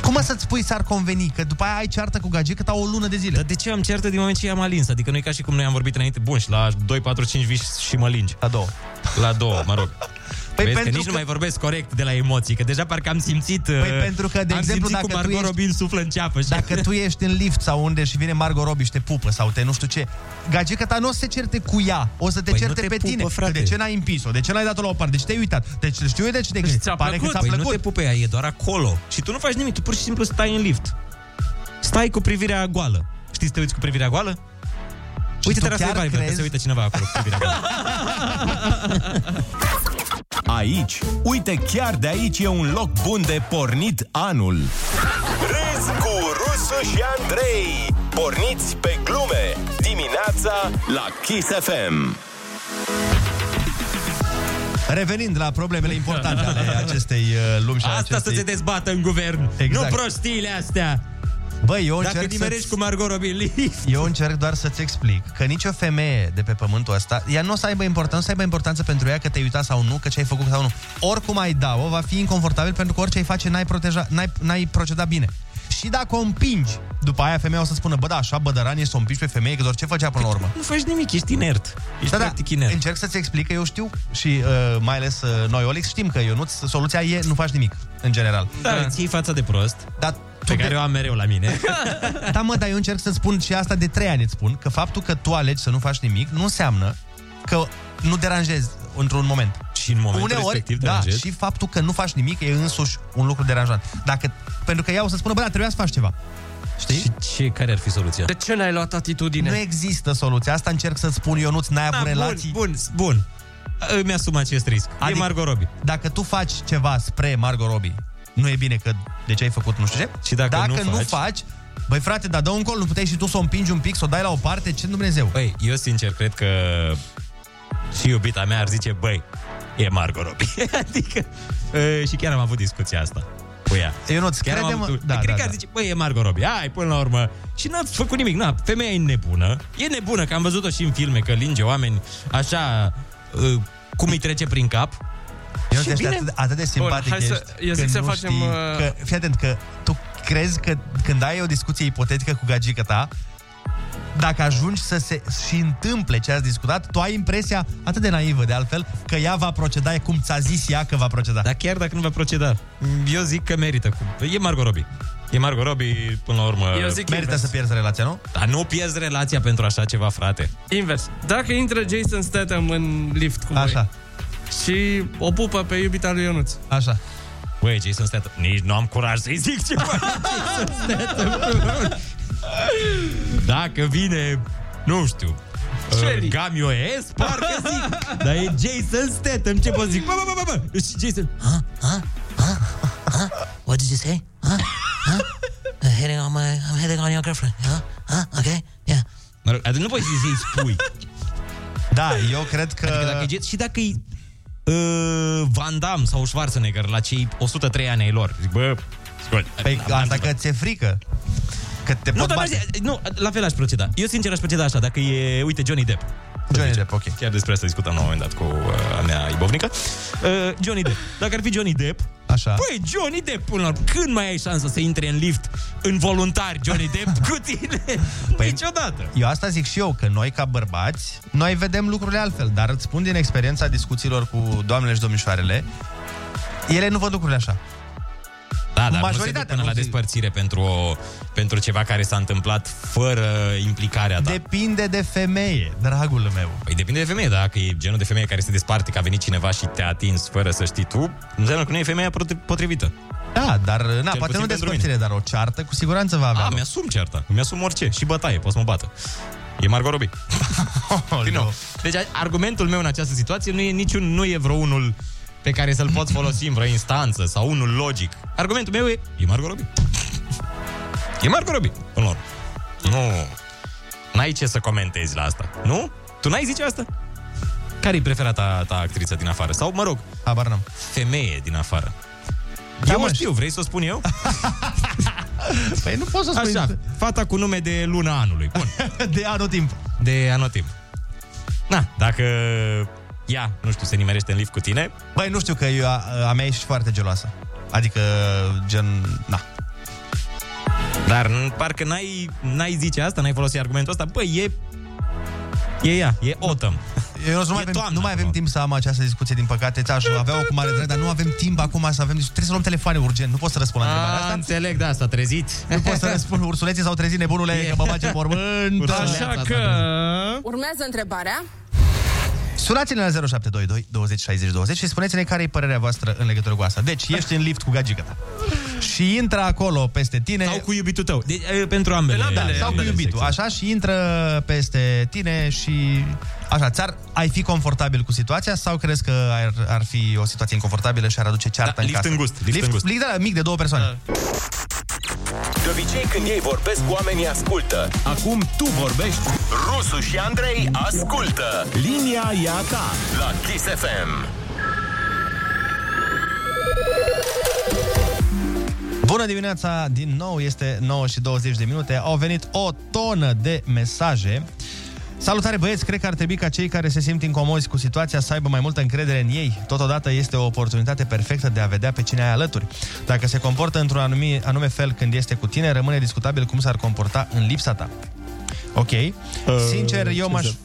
Cum să-ți spui s-ar conveni? Că după aia ai ceartă cu gagică ta o lună de zile. Dar de ce am certă din moment ce i-am alins? Adică nu e ca și cum noi am vorbit înainte. Bun, și la 2, 4, 5 vii și mă lingi. La două. La două, mă rog. Păi Vezi că pentru nici că- nu mai vorbesc corect de la emoții, că deja parcă am simțit... Păi uh, pentru că, de am exemplu, simțit dacă cum tu Margot ești- Robin suflă în ceapă. Și... Dacă tu ești în lift sau unde și vine Margot Robbie și te pupă sau te nu știu ce, gagica ta nu o să se certe cu ea, o să te Păi nu certe te pe pupă, tine. frate. De ce n-ai împins-o? De ce n-ai dat-o la o parte? De ce te-ai uitat? Deci știu eu de ce te gândești. Pare că ți-a păi plăcut. nu te pupe ea, e doar acolo. Și tu nu faci nimic, tu pur și simplu stai în lift. Stai cu privirea goală. Știi să te uiți cu privirea goală? Uite-te tu la chiar Survivor, că crezi- se uită cineva acolo cu privirea goală. <laughs> Aici, uite, chiar de aici e un loc bun de pornit anul. Râzi cu Rusu și Andrei. Porniți pe glume dimineața la Kiss FM. Revenind la problemele importante ale acestei uh, lumi și ale Asta acestei... să se dezbată în guvern. Exact. Nu prostiile astea. Băi, eu Dacă încerc nimerești să cu Margot Robbie <laughs> în lift. Eu încerc doar să-ți explic că nicio femeie de pe pământul ăsta, ea nu o să aibă importanță, nu o să aibă importanță pentru ea că te-ai uitat sau nu, că ce ai făcut sau nu. Oricum ai da-o, va fi inconfortabil pentru că orice ai face, n-ai, proteja, n-ai, n-ai procedat bine. Și dacă o împingi, după aia femeia o să spună, bă, da, așa bădăran e să o împingi pe femeie, că doar ce făcea până la urmă? Nu faci nimic, ești inert. Ești da, da, practic inert. încerc să-ți explic că eu știu și uh, mai ales uh, noi, Olix, știm că eu nu soluția e nu faci nimic, în general. Da, îți iei fața de prost. Dar pe care o am mereu la mine. <laughs> Da, mă, dar eu încerc să spun și asta de trei ani îți spun, că faptul că tu alegi să nu faci nimic nu înseamnă că nu deranjezi într-un moment. Și în momentul Uneori, respectiv da, deranjezi. și faptul că nu faci nimic e însuși un lucru deranjant. Dacă, pentru că ea o să spună, bă, da, trebuia să faci ceva. Știi? Și ce, care ar fi soluția? De ce n-ai luat atitudine? Nu există soluție. Asta încerc să spun eu, nu-ți n-ai avut Da, bun, relații. bun, bun. Îmi asum acest risc. Adică, e Margot Robbie. Dacă tu faci ceva spre Margot Robbie, nu e bine că de ce ai făcut nu știu ce. Și dacă dacă nu nu faci- faci, băi frate, dar dă un col, nu puteai și tu să o împingi un pic, să o dai la o parte, ce Dumnezeu? Băi, eu sincer cred că și iubita mea ar zice, băi, e Margot Robbie. <laughs> adică, uh, și chiar am avut discuția asta cu ea. Eu nu-ți Chiar am crede, mă? avut, Da, cred da, că ar da. zice, băi, e Margot Robbie. Hai, până la urmă. Și n-a făcut nimic. Na, femeia e nebună. E nebună, că am văzut-o și în filme, că linge oameni așa, uh, cum îi trece prin cap. Eu Și nu ești bine. atât, atât de simpatic hai să- ești, eu zic când să nu facem, știi uh, Că, fii atent, că tu crezi că când ai o discuție ipotetică cu gagica ta, dacă ajungi să se și întâmple ce ați discutat, tu ai impresia atât de naivă, de altfel, că ea va proceda cum ți-a zis ea că va proceda. Dar chiar dacă nu va proceda, eu zic că merită. E Margot Robbie. E Margot Robbie, până la urmă... Eu zic Merită invers. să pierzi relația, nu? Dar nu pierzi relația pentru așa ceva, frate. Invers. Dacă intră Jason Statham în lift cu Așa. voi și o pupă pe iubita lui Ionuț. Așa. Băi, Jason Statham, nici nu am curaj să-i zic ceva. Jason <laughs> Statham. Dacă vine, nu știu, Shelly. uh, Gamio S, parcă zic. <laughs> Dar e Jason Statham, ce pot zic? Bă, bă, bă, bă, bă. Și Jason, Huh? Huh? Huh? Huh? What did you say? Huh? Huh? I'm hitting on my, I'm hitting on your girlfriend. Huh? Huh? Okay. Yeah. Mă rog, adică nu poți să-i spui. Da, eu cred că... Adică dacă e, și dacă e uh, Van Damme sau Schwarzenegger la cei 103 ani ai lor, zic, bă, scol. Păi asta că ți-e frică. Că te Nu, pot dar bate. nu, la fel aș proceda. Eu sincer aș proceda așa, dacă e, uite, Johnny Depp. Johnny Depp, ok. Chiar despre asta discutam la un moment dat cu uh, a mea ibovnică. Uh, Johnny Depp. Dacă ar fi Johnny Depp, Așa. Băi, Johnny Depp, până la urmă, când mai ai șansă să intre în lift involuntar Johnny Depp cu tine? <laughs> Păi, Niciodată. Eu asta zic și eu, că noi ca bărbați, noi vedem lucrurile altfel, dar îți spun din experiența discuțiilor cu doamnele și domnișoarele, ele nu văd lucrurile așa. Da, dar nu se duc Majoritatea, până nu la zic. despărțire pentru, o, pentru ceva care s-a întâmplat fără implicarea ta. Depinde de femeie, dragul meu. Păi depinde de femeie, dacă e genul de femeie care se desparte, că a venit cineva și te-a atins fără să știi tu, înseamnă că nu e femeia potre- potrivită. Da, dar na, Cel poate puțin nu pentru despărțire, dar o ceartă cu siguranță va avea. A, loc. mi-asum cearta, mi-asum orice, și bătaie, poți să mă bată. E Margot Robbie. <laughs> Din nou. Deci argumentul meu în această situație nu e niciun, nu e vreo unul pe care să-l poți folosi în vreo instanță sau unul logic. Argumentul meu e, e Margot Robbie. E Margot Robbie, până la urmă. Nu, n-ai ce să comentezi la asta, nu? Tu n-ai zice asta? Care e preferata ta actriță din afară? Sau, mă rog, Habar n-am. femeie din afară? Da, eu mă, o știu, vrei să o spun eu? <laughs> Păi nu poți să spui Așa, fata cu nume de luna anului. Bun. <laughs> de anotimp. De anotimp. Na, dacă ea, nu știu, se nimerește în lift cu tine, Băi, nu știu că eu, a, a mea ești foarte geloasă. Adică, gen, na. dar n- parcă n-ai, n-ai zice asta, n-ai folosit argumentul ăsta, băi, e... E ea, e Autumn. Eu nu, mai avem, nu mai avem timp să am această discuție, din păcate. Ți-aș avea o cu mare drag, dar nu avem timp acum să avem... Trebuie să luăm telefoane urgent. Nu pot să răspund la întrebarea A, asta. înțeleg, da, s-a trezit. Nu pot să răspund. Ursuleții s-au trezit, nebunule, că mă bage în mormânt. Așa că... Urmează întrebarea. Sunați-ne la 0722 20 60 20 și spuneți-ne care e părerea voastră în legătură cu asta. Deci, ești în lift cu gagica ta. Și intră acolo peste tine... Sau cu iubitul tău. De, e, pentru ambele. În ambele, sau cu ambele iubitul, sexe. așa, și intră peste tine și... Așa, ți-ar, ai fi confortabil cu situația sau crezi că ar, ar fi o situație inconfortabilă și ar aduce ceartă Da, în lift casă? îngust, lift îngust. Lift, da, mic de două persoane. De obicei, când ei vorbesc, oamenii ascultă. Acum tu vorbești, Rusu și Andrei ascultă. Linia e a ta la Kiss FM. Bună dimineața, din nou este 9 și 20 de minute. Au venit o tonă de mesaje. Salutare băieți, cred că ar trebui ca cei care se simt incomozi cu situația să aibă mai multă încredere în ei. Totodată este o oportunitate perfectă de a vedea pe cine ai alături. Dacă se comportă într-un anume, anume fel când este cu tine, rămâne discutabil cum s-ar comporta în lipsa ta. Ok. Uh, Sincer, eu ce m-aș... <laughs>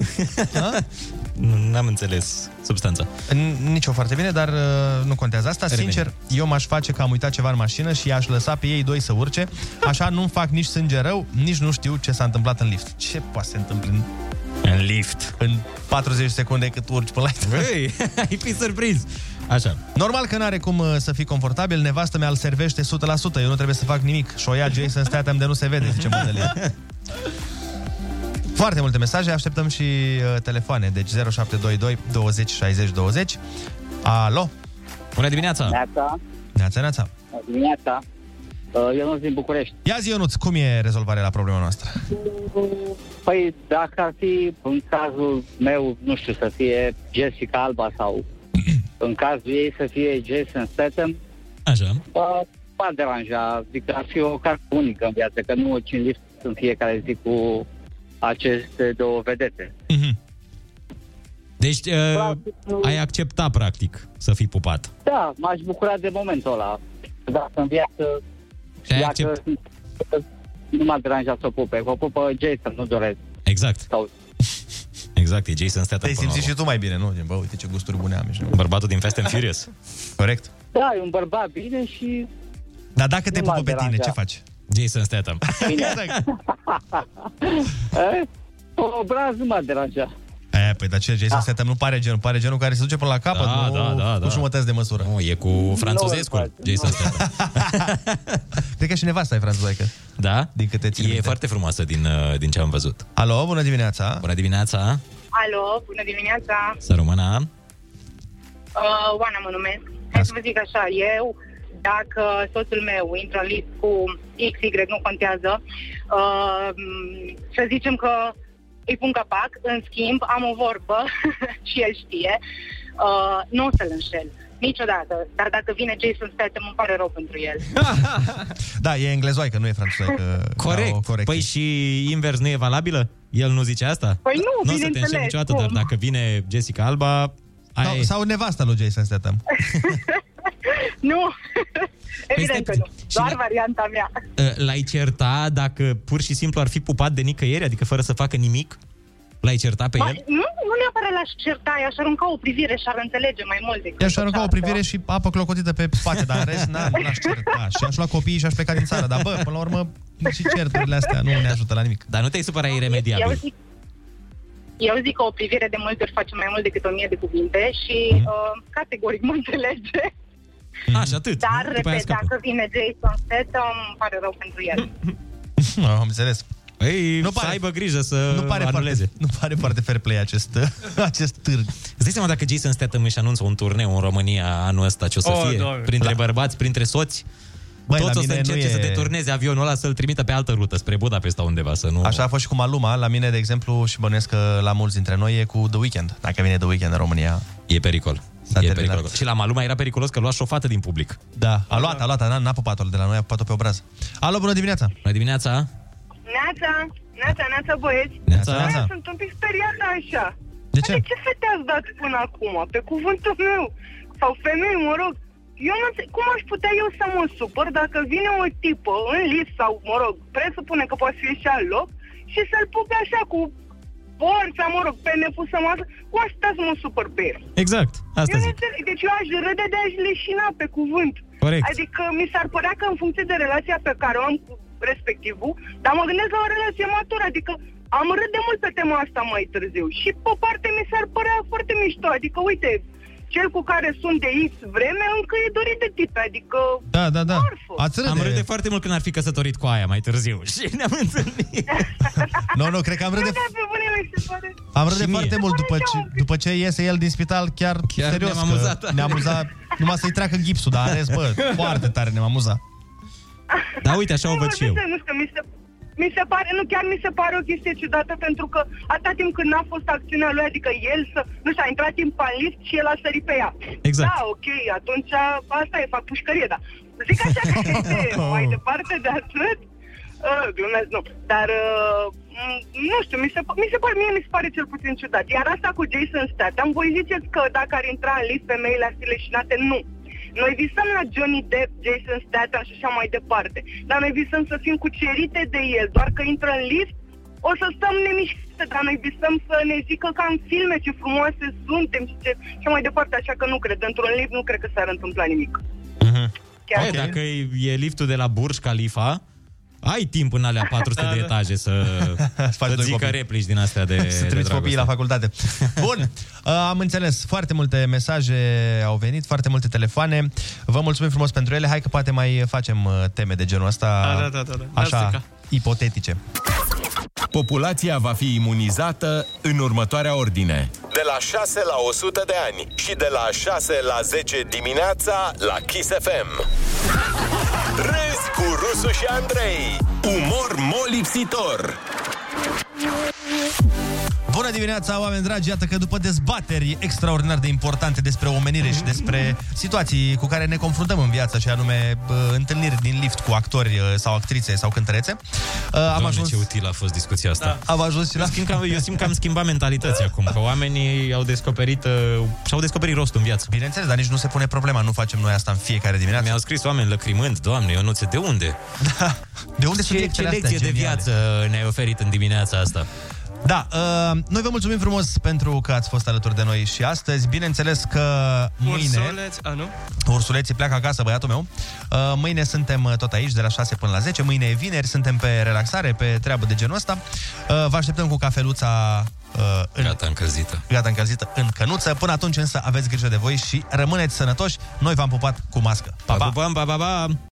Ha? Nu am înțeles substanța. N- Nici o foarte bine, dar uh, nu contează asta. Revenim. Sincer, eu m-aș face că am uitat ceva în mașină și i-aș lăsa pe ei doi să urce. Așa nu fac nici sânge rău, nici nu știu ce s-a întâmplat în lift. Ce poate să se întâmple în, În lift. în 40 secunde cât urci pe la <laughs> Băi, ai fi surprins. Așa. Normal că n-are cum uh, să fii confortabil, nevastă mea îl servește 100%, eu nu trebuie să fac nimic. Și o ia Jason Statham de nu se vede, zice modelia. <laughs> Foarte multe mesaje, așteptăm și uh, telefoane, deci 0722 20 60 20. Alo? Bună dimineața! Neața, Neața, neața. dimineața. Uh, Eu nu din București. Ia zi, Ionuț, cum e rezolvarea la problema noastră? Păi dacă ar fi în cazul meu, nu știu, să fie Jessica Alba sau <clears throat> în cazul ei să fie Jason Statham, Așa. uh, m-ar deranja. Adică ar fi o carte unică în viață, că nu urci în lift în fiecare zi cu aceste două vedete. Deci uh, ai acceptat, practic, să fii pupat. Da, m-aș bucura de momentul ăla. Dacă în viață, Și ai dacă nu m-ar deranja să o pupe. Că o pupă Jason, nu doresc. Exact. Sau <laughs> Exact, e Jason Statham. Te-ai până la simțit și urmă. tu mai bine, nu? Gen, Bă, uite ce gusturi bune am. Și... Bărbatul din Fast and Furious. <laughs> Corect. Da, e un bărbat bine și... Dar dacă te Nu m-ar pupă pe tine, deranja. ce faci? Jason Statham. <laughs> Bine. Eh? <laughs> O obraz nu m-ar deranja. E, păi, dar ce, Jason Statham nu pare genul, pare genul care se duce până la capăt, Da, nu da, da, cu da. jumătăți de măsură. Nu, e cu franțuzescul, Jason Statham. <laughs> Cred că și nevasta e franțuzaică. Da? Din câte țin E minte. foarte frumoasă din, uh, din ce am văzut. Alo, bună dimineața! Bună dimineața! Alo, bună dimineața! Să rămână. Uh, Oana mă numesc. Hai să vă zic așa, eu, dacă soțul meu intră în list cu XY, nu contează, uh, să zicem că îi pun capac, în schimb, am o vorbă <laughs> și el știe, uh, nu o să-l înșel. Niciodată. Dar dacă vine Jason Statham, îmi pare rău pentru el. <laughs> Da, e englezoaică, nu e franțuzaică. <laughs> Corect. Da, o corecție. Păi și invers nu e valabilă? El nu zice asta? Păi nu, Nu o să te bineînțeles, înșel niciodată, cum? dar dacă vine Jessica Alba, Sau, ai... sau nevasta lui Jason Statham. Nu, <laughs> evident că nu. Doar la- varianta mea. Uh, L-ai certa dacă pur și simplu ar fi pupat de nicăieri, adică fără să facă nimic? L-ai certa pe Ba, el? nu, nu neapărat l-aș certa, i-aș arunca o privire și ar înțelege mai mult decât I-aș arunca o cealaltă. privire și apă clocotită pe spate, dar în rest n- <laughs> n-aș certa. Și aș lua copiii și aș pleca din țară. Dar bă, până la urmă, și certurile astea nu ne ajută la nimic. Dar nu te-ai supăra Eu iremediabil. zic, eu zic că o privire de multe ori face mai mult decât o mie de cuvinte și uh, categoric mă înțelege. A, și atât. Dar, nu? După aia repet, scapă. dacă vine Jason Statham, îmi pare rău pentru el. <laughs> Am înțeles. Ei, Nu să aibă grijă să nu pare anuleze. Foarte, <laughs> nu pare foarte fair play acest, <laughs> acest târg. Îți dai seama dacă Jason Statham își anunță un turneu în România anul ăsta, ce o să Oh, fie? Doamne. Printre La- bărbați, printre soți? Băi, la Toți o să mine nu încerce e- să deturneze avionul ăla, să-l trimită pe altă rută, spre Budapesta undeva, să nu... Așa a fost și cu Maluma. La mine, de exemplu, și bănuiesc că la mulți dintre noi e cu The Weeknd. Dacă vine The Weeknd în România. E pericol. S-a E terminat. periculos. Și la Maluma era periculos că lua șofată din public. Da, a luat, a luat, n-a, n-a pupat-o de la noi, a pupat-o pe obraz. Alo, bună dimineața! Bună dimineața! Neața, neața, neața băieți. Neața. Băi, Neața. sunt un pic speriată așa. De ce? Adică ce fete ați dat până acum? Pe cuvântul meu. Sau femei, mă rog. Eu nu înțeleg, cum aș putea eu să mă supăr dacă vine o tipă în list sau, mă rog, presupune că poate fi și al loc și să-l pupe așa cu forța, mă rog, pe nepusă masă, cu asta să mă supăr pe el. Exact, asta eu nu zic. înțeleg. Deci eu aș râde de aș leșina pe cuvânt. Corect. Adică mi s-ar părea că în funcție de relația pe care o am cu respectivul, dar mă gândesc la o relație matură, adică am râd de mult pe tema asta mai târziu. Și pe o parte mi s-ar părea foarte mișto, adică uite, cel cu care sunt de X vreme încă e dorit de tipe, adică Da, da, da. Ați râde. Am râde foarte mult când ar fi căsătorit cu aia mai târziu <laughs> și ne-am întâlnit. <laughs> Nu, nu, cred că am râde, Da, pe bune mi se pare. am râde Și mie. foarte mult după ce, după ce iese el din spital, chiar, Chiar serios. ne-am că amuzat. Ne-am amuzat, numai să-i treacă gipsul, dar în rest, bă, <laughs> foarte tare ne-am amuzat. Da, uite, așa o văd și eu. Nu știu, mi se, mi se pare, nu, chiar mi se pare o chestie ciudată pentru că atâta timp când n-a fost acțiunea lui, adică el să, nu știu, a intrat timp în lift și el a sărit pe ea. Exact. Da, ok, atunci asta e, fac pușcărie, da. Zic așa că <laughs> este mai departe de atât. Uh, glumesc, nu. Dar, uh, m- nu știu, mi se, mi se pare, mie mi se pare cel puțin ciudat. Iar asta cu Jason Statham, voi ziceți că dacă ar intra în lift femeile ar fi leșinate? Nu. Noi visăm la Johnny Depp, Jason Statham și așa mai departe. Dar noi visăm să fim cucerite de el. Doar că intră în lift, o să stăm nemișcate, dar noi visăm să ne zică ca în filme ce frumoase suntem și ce, și mai departe. Așa că nu cred. Într-un lift nu cred că s-ar întâmpla nimic. Chiar Băi, dacă e, e liftul de la Burj Khalifa, ai timp în alea 400 Da, de da. etaje să, <laughs> faci să doi zică copii. replici din astea de, <laughs> Să de trimiți copiii la dragoste. facultate. <laughs> Bun, uh, am înțeles. Foarte multe mesaje au venit, foarte multe telefoane. Vă mulțumim frumos pentru ele. Hai că poate mai facem uh, teme de genul ăsta. Da, da, da, da, da. N-ar Așa, strica. Ipotetice. Populația va fi imunizată în următoarea ordine. De la 6 la 100 de ani și de la 6 la 10 dimineața la Kiss FM. Râzi cu Rusu și Andrei. Umor molipsitor. Bună dimineața, oameni dragi! Iată că după dezbateri extraordinar de importante despre omenire și despre situații cu care ne confruntăm în viață, și anume uh, întâlniri din lift cu actori uh, sau actrițe sau cântărețe, uh, am Doamne, ajuns... ce util a fost discuția asta. Am ajuns și la... Eu simt, că, am- eu simt că am schimbat mentalități acum, că oamenii au descoperit, uh, și-au descoperit rostul în viață. Bineînțeles, dar nici nu se pune problema, nu facem noi asta în fiecare dimineață. Mi-au scris oameni lăcrimând, Doamne, Ionuțe, de unde? De unde sunt ce, ce lecțiile astea lecție de geniale? viață ne-ai oferit în dimineața asta? Da, uh, noi vă mulțumim frumos pentru că ați fost alături de noi și astăzi. Bineînțeles că mâine... Ursuleți, a, nu? Ursuleții pleacă acasă, băiatul meu. Uh, mâine suntem uh, tot aici, de la 6 până la 10. Mâine e vineri, suntem pe relaxare, pe treabă de genul ăsta. Uh, vă așteptăm cu cafeluța uh, în, Gata încălzită. gata încălzită în cănuță. Până atunci însă aveți grijă de voi și rămâneți sănătoși. Noi v-am pupat cu mască. Pa, pa! Pa, pa, pa, pa, pa.